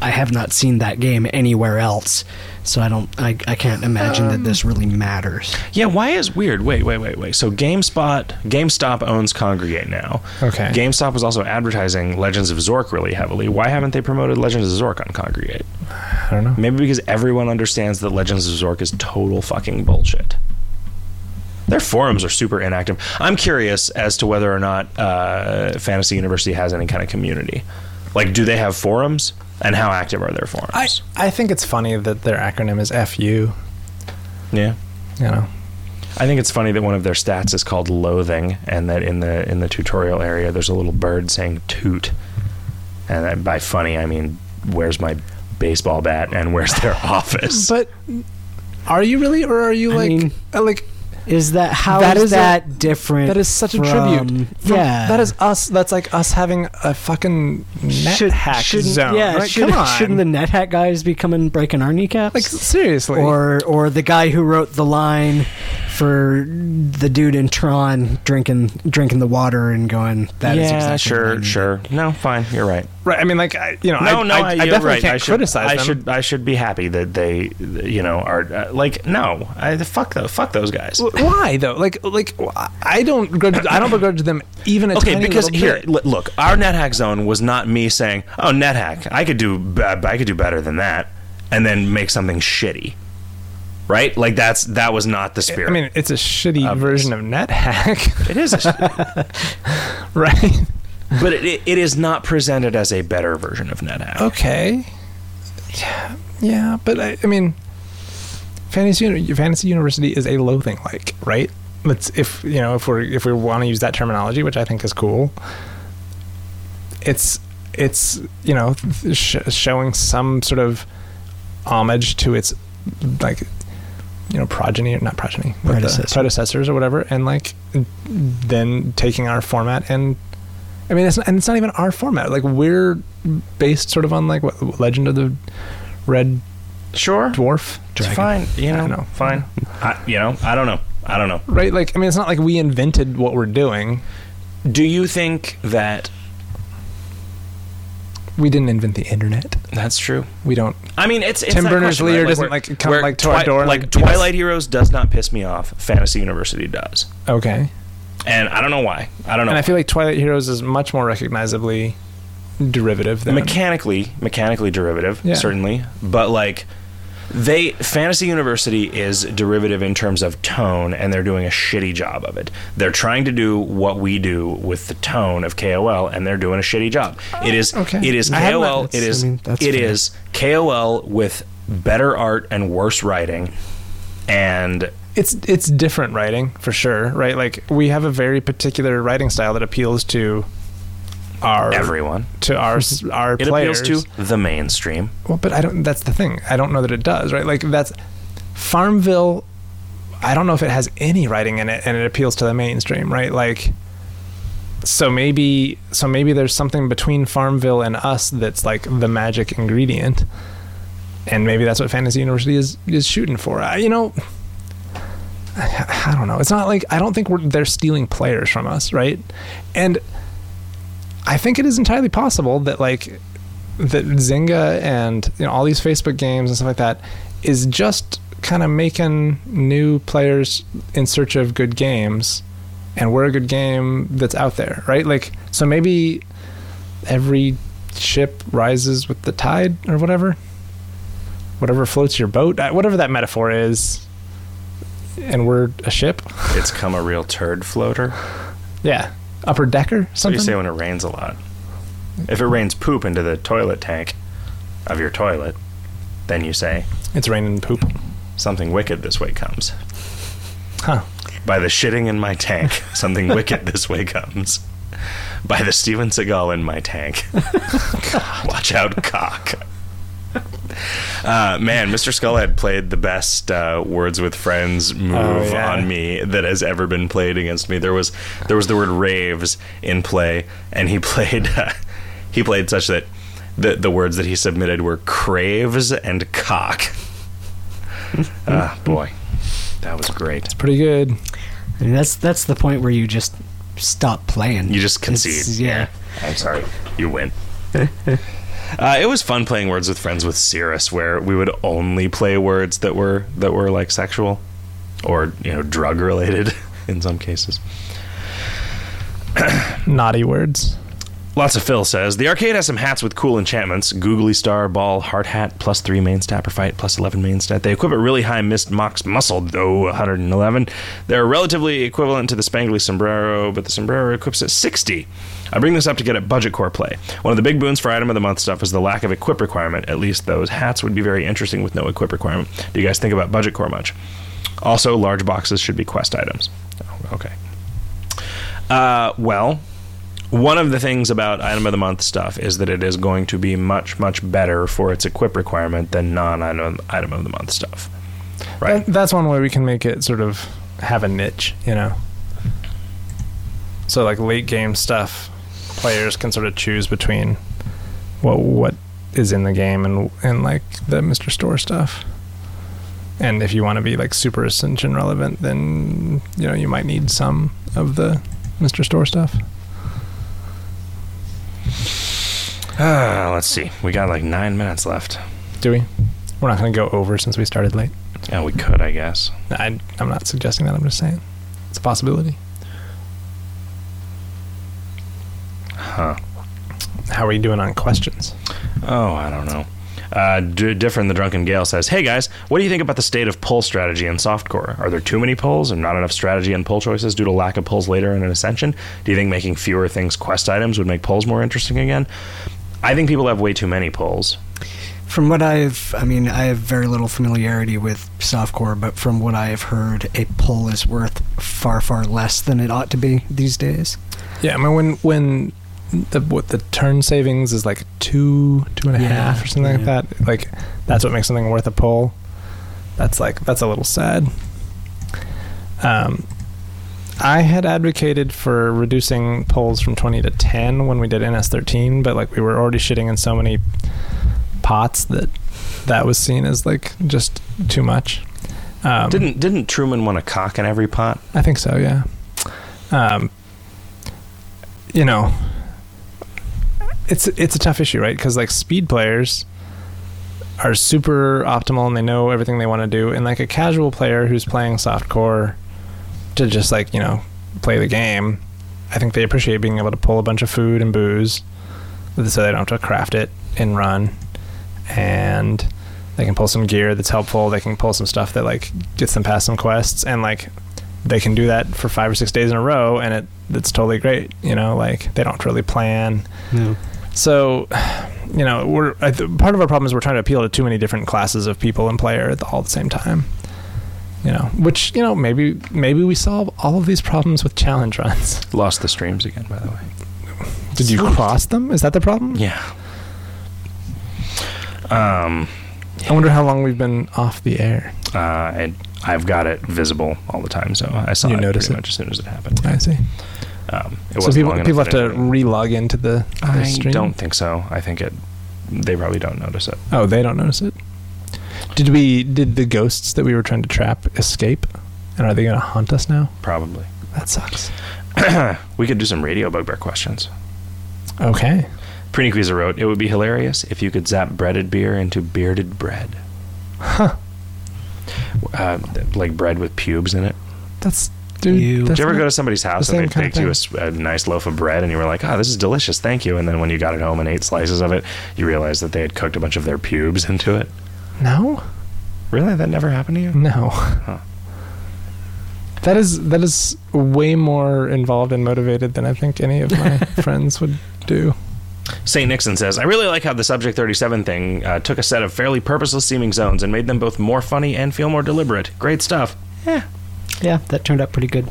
I have not seen that game anywhere else. So I don't. I, I can't imagine that this really matters. Yeah, why is weird? Wait, wait, wait, wait. So GameSpot, GameStop owns Kongregate now. Okay. GameStop was also advertising Legends of Zork really heavily. Why haven't they promoted Legends of Zork on Kongregate? I don't know. Maybe because everyone understands that Legends of Zork is total fucking bullshit. Their forums are super inactive. I'm curious as to whether or not uh, Fantasy University has any kind of community. Like, do they have forums? And how active are their forums? I I think it's funny that their acronym is FU. yeah. You know. I think it's funny that one of their stats is called loathing, and that in the in the tutorial area there's a little bird saying toot, and that- by funny I mean where's my baseball bat and where's their [laughs] office. But are you really, or are you I like, mean- uh, like Is that how That is is a- that different? that is such a tribute? From- yeah, that is us. That's like us having a fucking net Should- hack zone. Yeah, right? should, Come on. shouldn't the NetHack guys be coming breaking our kneecaps? like seriously? or or the guy who wrote the line for the dude in Tron drinking drinking the water and going that is yeah, exactly what I sure, needed." sure. No, fine. You're right. right? I mean, like I, you know, No, I, no, I, I, I definitely right. can't I should, criticize I them. should, I should be happy that they, you know, are uh, like, no, I fuck those, fuck those guys. Why though? Like, like I don't begrudge. I don't begrudge them even a Okay, tiny because here, bit. look, our NetHack zone was not me saying, "Oh, NetHack, I could do, b- I could do better than that," and then make something shitty, right? Like that's that was not the spirit. I mean, it's a shitty Of version of NetHack, [laughs] it is, a sh- [laughs] right? but it, it is not presented as a better version of NetHack. Okay. Yeah, yeah, but I, I mean, fantasy fantasy university is a loathing like, right? Let's if you know if we're if we want to use that terminology, which I think is cool. It's it's you know sh- showing some sort of homage to its like you know progeny or not progeny but the Predecessor. predecessors or whatever and like then taking our format and I mean, it's not, and it's not even our format. Like we're based sort of on like what Legend of the Red Sure, Dwarf, it's fine. You know, don't know. fine. I, you know, I don't know. I don't know. right? Like I mean, it's not like we invented what we're doing. Do you think that We didn't invent the internet. that's true? We don't. I mean, it's, it's Tim Berners-Lee right? doesn't, where- like, come, like, to our door Like like, Twilight Heroes does not piss me off. Fantasy University does, Okay. and I don't know why. I don't know. And I feel like Twilight Heroes is much more recognizably derivative than mechanically, mechanically derivative, Yeah. certainly, but like they Fantasy University is derivative in terms of tone, and they're doing a shitty job of it. They're trying to do what we do with the tone of KOL, and they're doing a shitty job. It is Okay. it is I KOL. It is I mean, it fair. is KOL with better art and worse writing, and it's it's different writing for sure, right? Like we have a very particular writing style that appeals to our everyone. to our [laughs] our It players. appeals to the mainstream. Well, but I don't. That's the thing. I don't know that it does. Right? Like that's Farmville. I don't know if it has any writing in it, and it appeals to the mainstream. Right? Like. So maybe, so maybe there's something between Farmville and us that's like the magic ingredient, and maybe that's what Fantasy University is is shooting for. I, you know, I, I don't know. It's not like I don't think we're they're stealing players from us, right? And I think it is entirely possible that like that Zynga and you know all these Facebook games and stuff like that is just kind of making new players in search of good games and we're a good game that's out there right? Like so maybe every ship rises with the tide or whatever whatever floats your boat uh, whatever that metaphor is and we're a ship. It's come a real turd floater. yeah upper decker What do you say when it rains a lot? If it rains poop into the toilet tank of your toilet, then you say, it's raining poop something wicked this way comes. huh By the shitting in my tank, [laughs] something wicked this way comes. By the Steven Seagal in my tank. [laughs] Watch out, cock. Uh, man, Mr. Skullhead played the best uh, Words with Friends move Oh, yeah. on me that has ever been played against me. There was there was the word raves in play, and he [laughs] played uh, he played such that the the words that he submitted were craves and cock. [laughs] Ah, boy, that was great. It's pretty good And that's that's the point where you just stop playing. You just It's- concede. yeah. I'm sorry. You win. [laughs] uh, it was fun playing words with friends with Cirrus, where we would only play words that were that were like sexual or you know drug related [laughs] in some cases. naughty words Lots of Phil says the arcade has some hats with cool enchantments: googly star, ball, heart hat, plus three main stat per fight, plus eleven main stat. They equip a really high myst mox muscle, though 111. They're relatively equivalent to the spangly sombrero, but the sombrero equips at 60. I bring this up to get at budget core play. One of the big boons for item of the month stuff is the lack of equip requirement. At least those hats would be very interesting with no equip requirement. Do you guys think about budget core much? Also, large boxes should be quest items. Oh, okay. Uh, well, one of the things about item of the month stuff is that it is going to be much much better for its equip requirement than non-item item of the month stuff. Right. That- that's one way we can make it sort of have a niche, you know. So like late game stuff, players can sort of choose between what what is in the game and and like the Mr. Store stuff. And if you want to be like super ascension relevant, then you know you might need some of the Mr. Store stuff. Ah, let's see. We got like nine minutes left. Do we? We're not going to go over since we started late. Yeah, we could, I guess. I, I'm not suggesting that. I'm just saying it's a possibility. Huh. How are you doing on questions? Oh, I don't know. Uh, D- Different the Drunken Gale says, Hey guys, what do you think about the state of pull strategy in softcore? Are there too many pulls and not enough strategy and pull choices due to lack of pulls later in an ascension? Do you think making fewer things quest items would make pulls more interesting again? I think people have way too many pulls. From what I've, I mean, I have very little familiarity with softcore, but from what I have heard, a pull is worth far, far less than it ought to be these days. Yeah, I mean when when the what the turn savings is like two two and a half Yeah, or something yeah. like that. Like that's what makes something worth a pull. That's like that's a little sad. Um, I had advocated for reducing polls from twenty to ten when we did NS thirteen, but like we were already shitting in so many pots that that was seen as like just too much. Um, Didn't didn't Truman want a cock in every pot? I think so, yeah. Um, you know, it's it's a tough issue, right? Because like speed players are super optimal and they know everything they want to do, and like a casual player who's playing softcore to just like you know play the game, I think they appreciate being able to pull a bunch of food and booze, so they don't have to craft it and run, and they can pull some gear that's helpful. They can pull some stuff that like gets them past some quests, and like they can do that for five or six days in a row, and it it's totally great. You know, like they don't really plan. No. So, [sighs] you know, we're I th- part of our problem is we're trying to appeal to too many different classes of people and player at the, all at the same time. You know, which you know maybe maybe we solve all of these problems with challenge runs. [laughs] Lost the streams again, by the way. Did you cross them? Is that the problem? Yeah. Um, I wonder how long we've been off the air. uh, and I've got it visible all the time, so I saw You it notice pretty it? much as soon as it happened. I see. Um, it So wasn't people long people have to re-log into the, the I stream. don't think so. I think it. They probably don't notice it. Oh, they don't notice it. Did we? Did the ghosts that we were trying to trap escape? And are they going to haunt us now? Probably. That sucks. [coughs] we could do some radio bugbear questions. Okay. Prenequeezer wrote, "It would be hilarious if you could zap breaded beer into bearded bread, Huh. uh, like bread with pubes in it." That's dude. That's Did you ever go to somebody's house same and they baked you a, a nice loaf of bread and you were like, "Oh, this is delicious, thank you." And then when you got it home and ate slices of it, you realized that they had cooked a bunch of their pubes into it. No. Really, that never happened to you? No. That is that is way more involved and motivated than I think any of my [laughs] friends would do. St. Nixon says, I really like how the Subject 37 thing uh, took a set of fairly purposeless seeming zones and made them both more funny and feel more deliberate. Great stuff. Yeah, that turned out pretty good.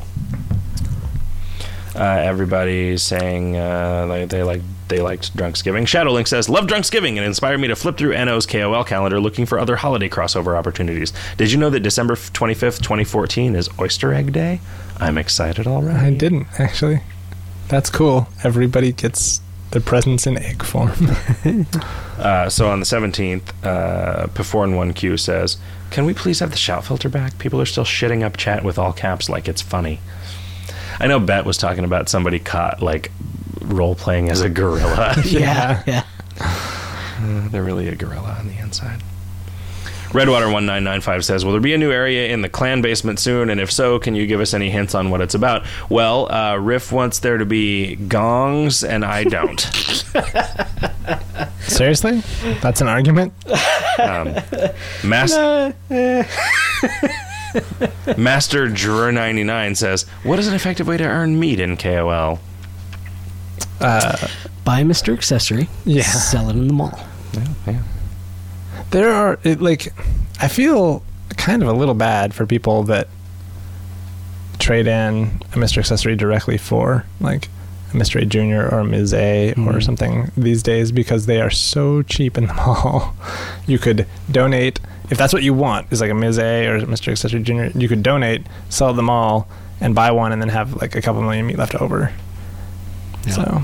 Uh, everybody's saying uh, like they like they liked Drunksgiving. Shadowlink says, "Love Drunksgiving and inspired me to flip through NO's KOL calendar looking for other holiday crossover opportunities. Did you know that December twenty fifth, twenty fourteen is Oyster Egg Day? I'm excited already. I didn't actually. That's cool. Everybody gets their presents in egg form. [laughs] Uh, so on the 17th, uh, Perform1Q says, Can we please have the shout filter back? People are still shitting up chat with all caps like it's funny. I know Bet was talking about somebody caught, like, role playing as a gorilla. [laughs] Yeah. yeah. Uh, [laughs] they're really a gorilla on the inside. Redwater1995 says, Will there be a new area in the clan basement soon? And if so, can you give us any hints on what it's about? Well, uh, Riff wants there to be gongs, and I don't. [laughs] Seriously? That's an argument? Um, Mas- [laughs] [laughs] Master Drawer 99 says, What is an effective way to earn meat in KOL? Uh, Buy Mr. Accessory. Yeah. Sell it in the mall. Yeah, yeah. There are it, like I feel kind of a little bad for people that trade in a Mr. Accessory directly for like a Mr. A Junior or a Ms. A or Mhm. something these days because they are so cheap in the [laughs] mall. You could donate if that's what you want is like a Ms. A or Mr. Accessory Junior. You could donate, sell them all, and buy one, and then have like a couple million meat left over. Yeah. So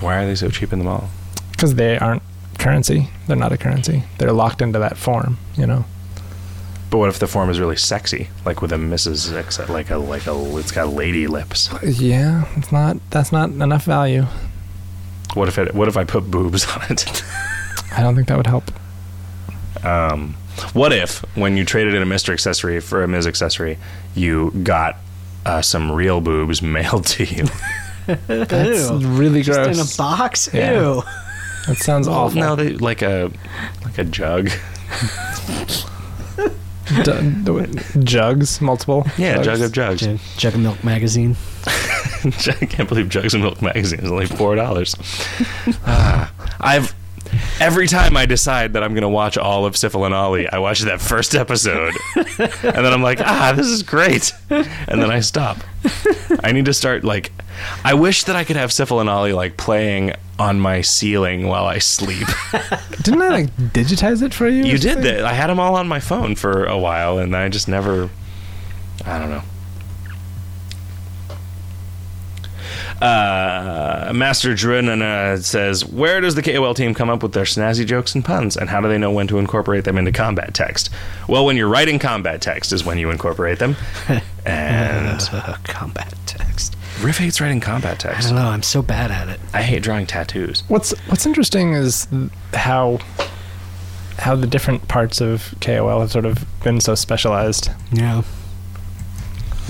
Why are they so cheap in the mall? because they aren't currency, they're not a currency. They're locked into that form. You know. But what if the form is really sexy, like with a Mrs. X, like a like a it's got lady lips? Yeah, it's not. That's not enough value. What if it? What if I put boobs on it? I don't think that would help. Um, what if when you traded in a Mr. Accessory for a Ms. Accessory, you got uh, some real boobs [laughs] mailed to you? That's Ew. really Just gross. in a box? Yeah. Ew. That sounds awful. No, they, like a like a jug. [laughs] D- jugs, multiple. Yeah, jugs. jug of jugs. Jug, Jug of Milk magazine. [laughs] I can't believe Jugs of Milk magazine is only four dollars. [laughs] Ah, I've every time I decide that I'm going to watch all of Sifl and Olly, I watch that first episode, [laughs] and then I'm like, ah, this is great, and then I stop. I need to start like, I wish that I could have Sifl and Olly like playing on my ceiling while I sleep. [laughs] Didn't I like digitize it for you? you did that. I had them all on my phone for a while, and I just never. I don't know. Uh, Master Drunana says, "Where does the KOL team come up with their snazzy jokes and puns, and how do they know when to incorporate them into combat text? Well, when you're writing combat text is when you incorporate them. [laughs] And Uh, [laughs] combat text. Riff hates writing combat I text. don't know. I'm so bad at it. I hate drawing tattoos. What's What's interesting is how how the different parts of KOL have sort of been so specialized. Yeah.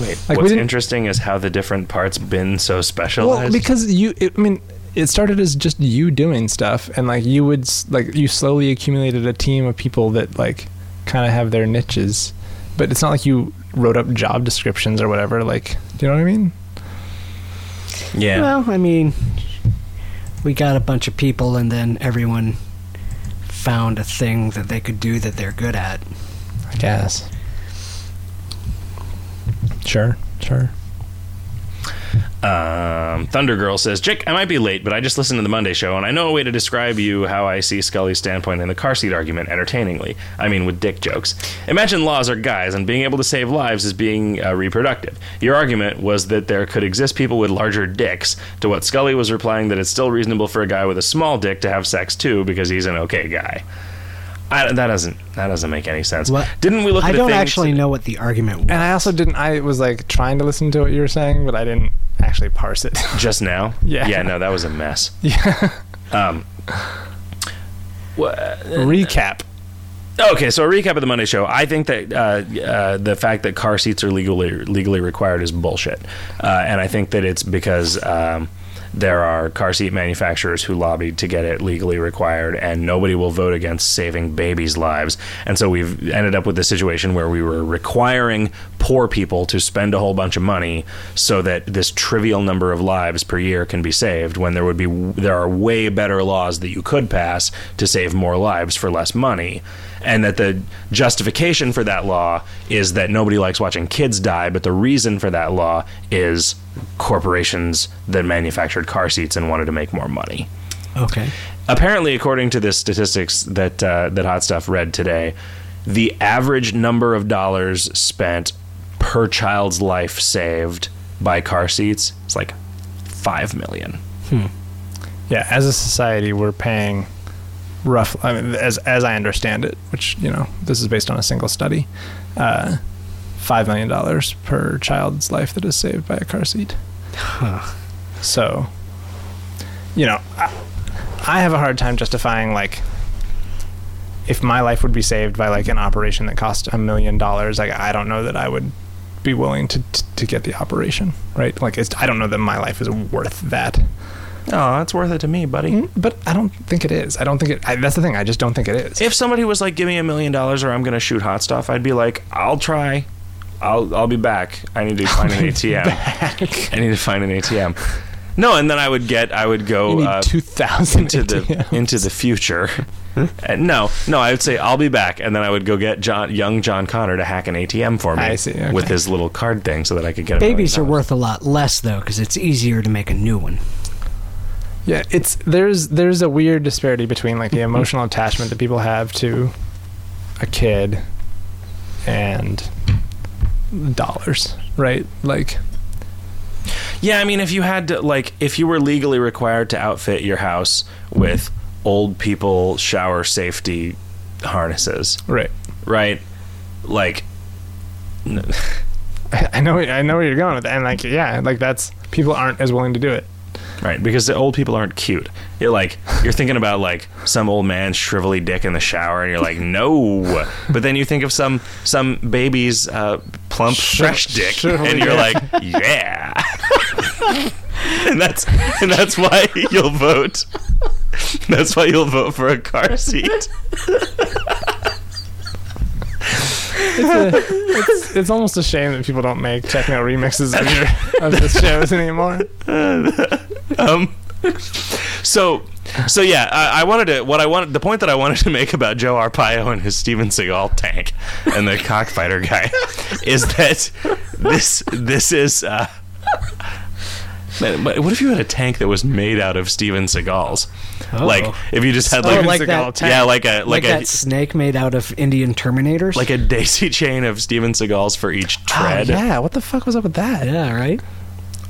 Wait, Like, what's interesting is how the different parts been so specialized. Well, because you, it, I mean, it started as just you doing stuff, and like you would like you slowly accumulated a team of people that like kind of have their niches, but it's not like you wrote up job descriptions or whatever. Like, do you know what I mean? yeah. Well, I mean, we got a bunch of people, and then everyone found a thing that they could do that they're good at. I guess. Sure, sure. Um, Thunder Girl says, Jake, I might be late, but I just listened to the Monday show, and I know a way to describe you how I see Scully's standpoint in the car seat argument entertainingly. I mean, with dick jokes. Imagine laws are guys, and being able to save lives is being uh, reproductive. Your argument was that there could exist people with larger dicks, to what Scully was replying that it's still reasonable for a guy with a small dick to have sex too, because he's an okay guy. I, that doesn't that doesn't make any sense. What? Didn't we look? I at a don't thing actually know what the argument was. And I also didn't. I was like trying to listen to what you were saying, but I didn't actually parse it. [laughs] just now? Yeah. Yeah. No, that was a mess. [laughs] yeah. Um. wha- Recap. Okay, so a recap of the Monday show. I think that uh, uh, the fact that car seats are legally legally required is bullshit, uh, and I think that it's because um, there are car seat manufacturers who lobbied to get it legally required, and nobody will vote against saving babies' lives. And so we've ended up with a situation where we were requiring poor people to spend a whole bunch of money so that this trivial number of lives per year can be saved. When there would be there are way better laws that you could pass to save more lives for less money and that the justification for that law is that nobody likes watching kids die, but the reason for that law is corporations that manufactured car seats and wanted to make more money. okay. Apparently, according to the statistics that uh, that Hot Stuff read today, the average number of dollars spent per child's life saved by car seats is like five million. Yeah, as a society, we're paying roughly, I mean, as as I understand it, which you know, this is based on a single study, uh, five million dollars per child's life that is saved by a car seat. Huh. So, you know, I, I have a hard time justifying like if my life would be saved by like an operation that cost a million dollars. Like, I don't know that I would be willing to to, to get the operation, right? Like, it's, I don't know that my life is worth that. Oh, that's worth it to me, buddy. Mm, But I don't think it is. I don't think it. I, that's the thing. I just don't think it is. If somebody was like, "Give me a million dollars, or I'm going to shoot hot stuff," I'd be like, "I'll try. I'll I'll be back. I need to [laughs] find an ATM. I need to find an ATM." No, and then I would get, I would go uh, two thousand into the into the future, Uh, no, no, I would say I'll be back, and then I would go get John, young John Connor to hack an ATM for me I see, okay. with his little card thing, so that I could get. a million Babies are dollars. worth a lot less though, because it's easier to make a new one. Yeah, it's there's there's a weird disparity between like the emotional attachment that people have to a kid and dollars, right? Like Yeah, I mean, if you had to, like, if you were legally required to outfit your house with old people shower safety harnesses, right. right? Like, [laughs] I know I know where you're going with that. And like yeah, like that's people aren't as willing to do it. right? Because the old people aren't cute. You're like, you're thinking about like some old man shrivelly dick in the shower, and you're like, no. But then you think of some some baby's uh, plump fresh dick, and you're like, yeah. [laughs] and that's and that's why you'll vote. [laughs] That's why you'll vote for a car seat. It's, it's almost a shame that people don't make techno remixes of, your, of the shows anymore. [laughs] um, so so yeah I, I wanted to what i wanted the point that i wanted to make about joe arpaio and his steven seagal tank and the cockfighter guy [laughs] is that this this is uh man, but what if you had a tank that was made out of Steven Seagal's? Like oh. if you just had Oh, like, like Seagal that, tank. yeah, like a like, like, a that snake made out of Indian Terminators. like a daisy chain of Steven Seagal's for each Oh, tread. yeah, what the fuck was up with that? yeah, right.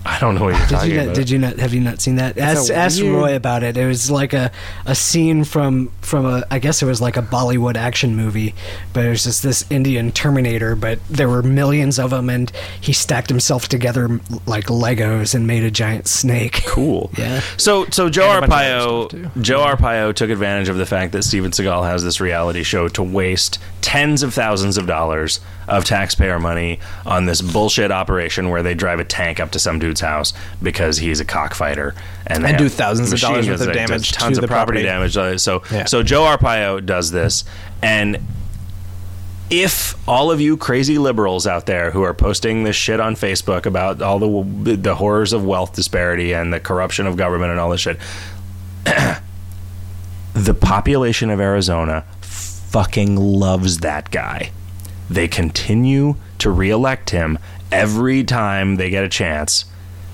I don't know what you're Did talking you not? about. Did you not? Have you not seen that? Ask, a ask Roy about it. It was like a, a scene from from a. I guess it was like a Bollywood action movie, but it was just this Indian Terminator. But there were millions of them, and he stacked himself together like Legos and made a giant snake. cool. [laughs] Yeah. So so Joe And a bunch of other stuff, Arpaio too. Joe Arpaio took advantage of the fact that Steven Seagal has this reality show to waste tens of thousands of dollars of taxpayer money on this bullshit operation where they drive a tank up to some dude's house because he's a cockfighter and, And do thousands of dollars worth of damage tons to of property, property. damage. So Yeah. so Joe Arpaio does this and if all of you crazy liberals out there who are posting this shit on Facebook about all the the horrors of wealth disparity and the corruption of government and all this shit, [clears throat] the population of Arizona fucking loves that guy. They continue to reelect him every time they get a chance.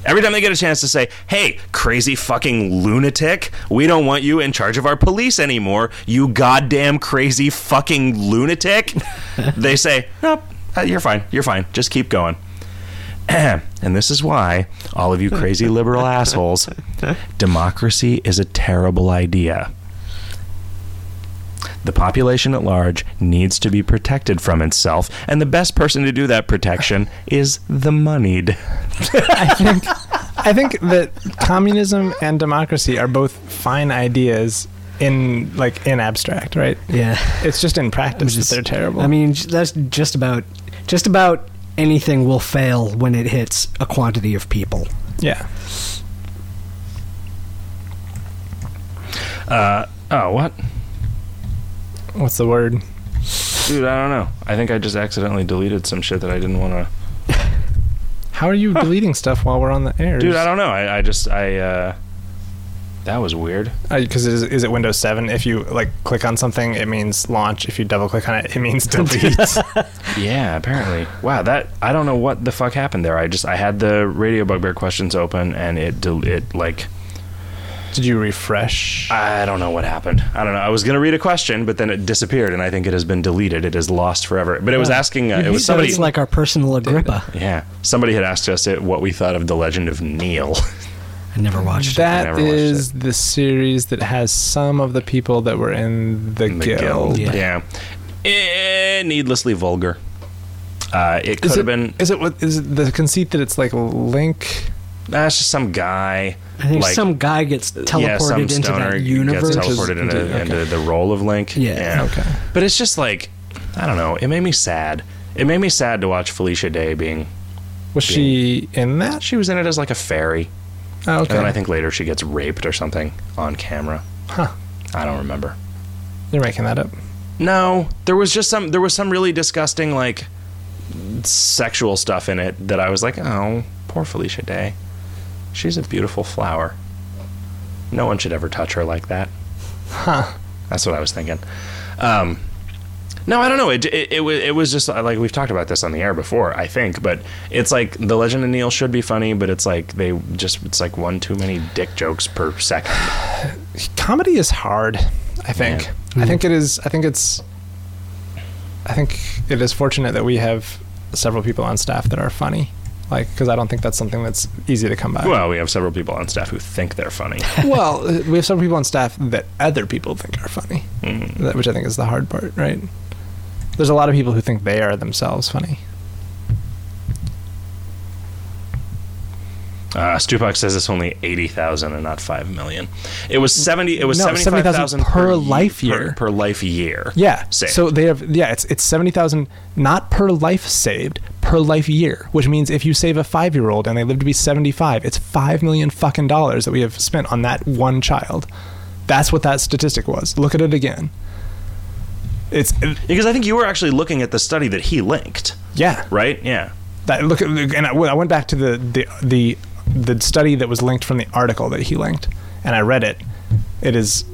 Every time they get a chance to say, hey, crazy fucking lunatic, we don't want you in charge of our police anymore, you goddamn crazy fucking lunatic, [laughs] they say, nope, uh, you're fine, you're fine, just keep going. [clears throat] and this is why, all of you crazy liberal [laughs] assholes, democracy is a terrible idea. The population at large needs to be protected from itself, and the best person to do that protection is the moneyed. [laughs] I think I think that communism and democracy are both fine ideas in like in abstract, right? Yeah. It's just in practice Just- that they're terrible. I mean, that's just about just about anything will fail when it hits a quantity of people. yeah. Uh, oh, what? What's the word? Dude, I don't know. I think I just accidentally deleted some shit that I didn't want to. [laughs] How are you deleting stuff while we're on the air? Dude, I don't know. I, I just, I, uh, that was weird. Because is, is it Windows 7? If you like click on something, it means launch. If you double click on it, it means [laughs] delete. [laughs] Yeah, apparently. Wow, that, I don't know what the fuck happened there. I just, I had the radio bugbear questions open and it, del- it, like, Did you refresh? I don't know what happened. I don't know. I was going to read a question, but then it disappeared, and I think it has been deleted. It is lost forever. But it was asking. Uh, it was somebody. it's like our personal Agrippa. yeah, somebody had asked us it, what we thought of the Legend of Neil. [laughs] I never watched it. That never watched is the series that has some of the people that were in the, The guild. Yeah. Yeah. Eh, needlessly vulgar. Uh, it could Is have been. Is it what is it the conceit that it's like Link? That's just some guy. I think like- some guy gets teleported yeah, some into stoner that universe. gets teleported into, Okay. into the role of Link. Yeah. Okay. But it's just like, I don't know. It made me sad. It made me sad to watch Felicia Day being. Was she in that? She was in it as like a fairy. Oh, okay. And then I think later she gets raped or something on camera. Huh. I don't remember. You're making that up. No, there was just some there was some really disgusting like sexual stuff in it that I was like, "Oh, poor Felicia Day. She's a beautiful flower. No one should ever touch her like that." Huh. That's what I was thinking. Um, no, I don't know. It, it, it, was, it was just uh, like we've talked about this on the air before, I think, but it's like The Legend of Neil should be funny, but it's like they just, it's like one too many dick jokes per second. [sighs] comedy is hard i think Yeah. i think it is i think it's i think it is fortunate that we have several people on staff that are funny like because i don't think that's something that's easy to come by Well, we have several people on staff who think they're funny. [laughs] well we have several people on staff that other people think are funny Mm. that, which i think is the hard part right there's a lot of people who think they are themselves funny Uh, Stupak says it's only eighty thousand and not five million. It was seventy. It was No, seventy five thousand 70,000 per life year. Per, per life year. Yeah. Saved. So they have yeah, it's it's seventy thousand not per life saved, per life year, which means if you save a five year old and they live to be seventy five, it's five million fucking dollars that we have spent on that one child. That's what that statistic was. Look at it again. It's because I think you were actually looking at the study that he linked, yeah. right? Yeah. That look at and I, I went back to the the the the study that was linked from the article that he linked, and I read it. It is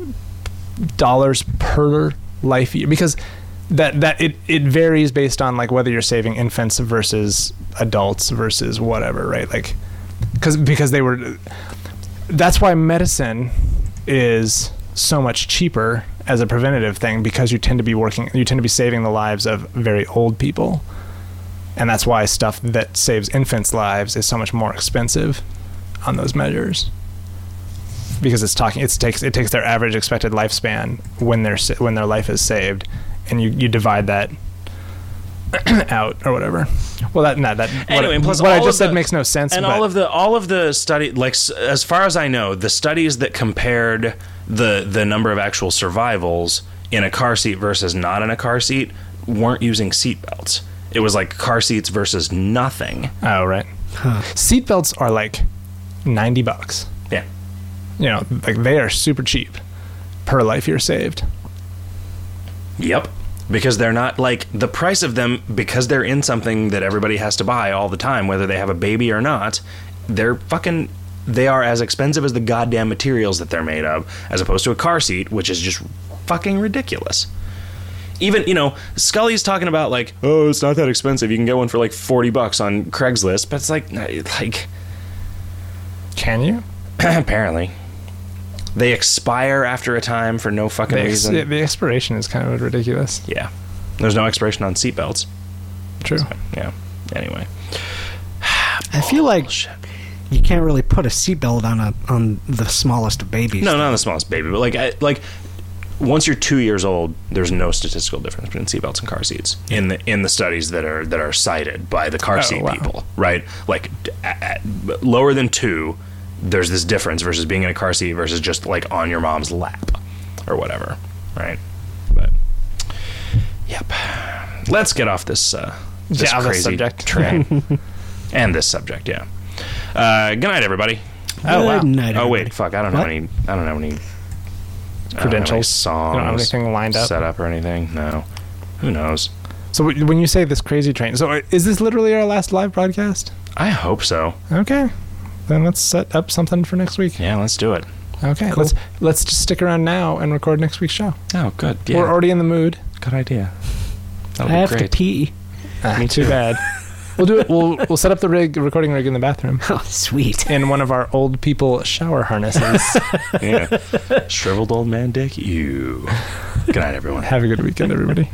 dollars per life year because that that it it varies based on like whether you're saving infants versus adults versus whatever, right? Like because because they were that's why medicine is so much cheaper as a preventative thing because you tend to be working you tend to be saving the lives of very old people and that's why stuff that saves infants' lives is so much more expensive on those measures because it's talking it takes it takes their average expected lifespan when their when their life is saved and you, you divide that [clears throat] out or whatever well that no, that Anyway, what, plus what I just said the- makes no sense And but all of the all of the study, like as far as I know, the studies that compared the the number of actual survivals in a car seat versus not in a car seat weren't using seatbelts. It was like car seats versus nothing. oh right seatbelts are like 90 bucks Yeah. you know like they are super cheap per life you're saved Yep. Because they're not like the price of them because they're in something that everybody has to buy all the time, whether they have a baby or not. They're fucking. They are as expensive as the goddamn materials that they're made of, as opposed to a car seat, which is just fucking ridiculous. Even you know, Scully's talking about like, oh, it's not that expensive. You can get one for like forty bucks on Craigslist, but it's like, like can you [clears throat] apparently they expire after a time for no fucking the, ex- reason. the expiration is kind of ridiculous Yeah, there's no expiration on seatbelts. true Yeah. Anyway. I feel like you can't really put a seatbelt on a on the smallest of babies. No, not the smallest baby, but like I, like once you're two years old, there's no statistical difference between seatbelts and car seats in the in the studies that are that are cited by the car Oh, seat wow. people, right? Like at, at- lower than two, there's this difference versus being in a car seat versus just like on your mom's lap or whatever, right? But yep, let's get off this uh, this Yeah, crazy subject. train [laughs] and this subject. Yeah. Uh, good night, everybody. Oh, wow. Good night, Oh wait, fuck! I don't have What? any. I don't have any I don't have any Credentials? songs. You don't have anything lined up? set up or anything. No. Who knows? So when you say this crazy train, so uh, is this literally our last live broadcast? I hope so. Okay, then let's set up something for next week. Yeah, let's do it. Okay, let's let's just stick around now and record next week's show. Oh, good. Yeah, We're already in the mood. good idea. I That'll be have great. to pee. Ah, Me too too. bad. [laughs] We'll do it. We'll we'll set up the rig, recording rig in the bathroom [laughs] Oh, sweet. in one of our old people shower harnesses. [laughs] yeah. Shriveled old man dick. You. Good night, everyone. Have a good weekend, everybody.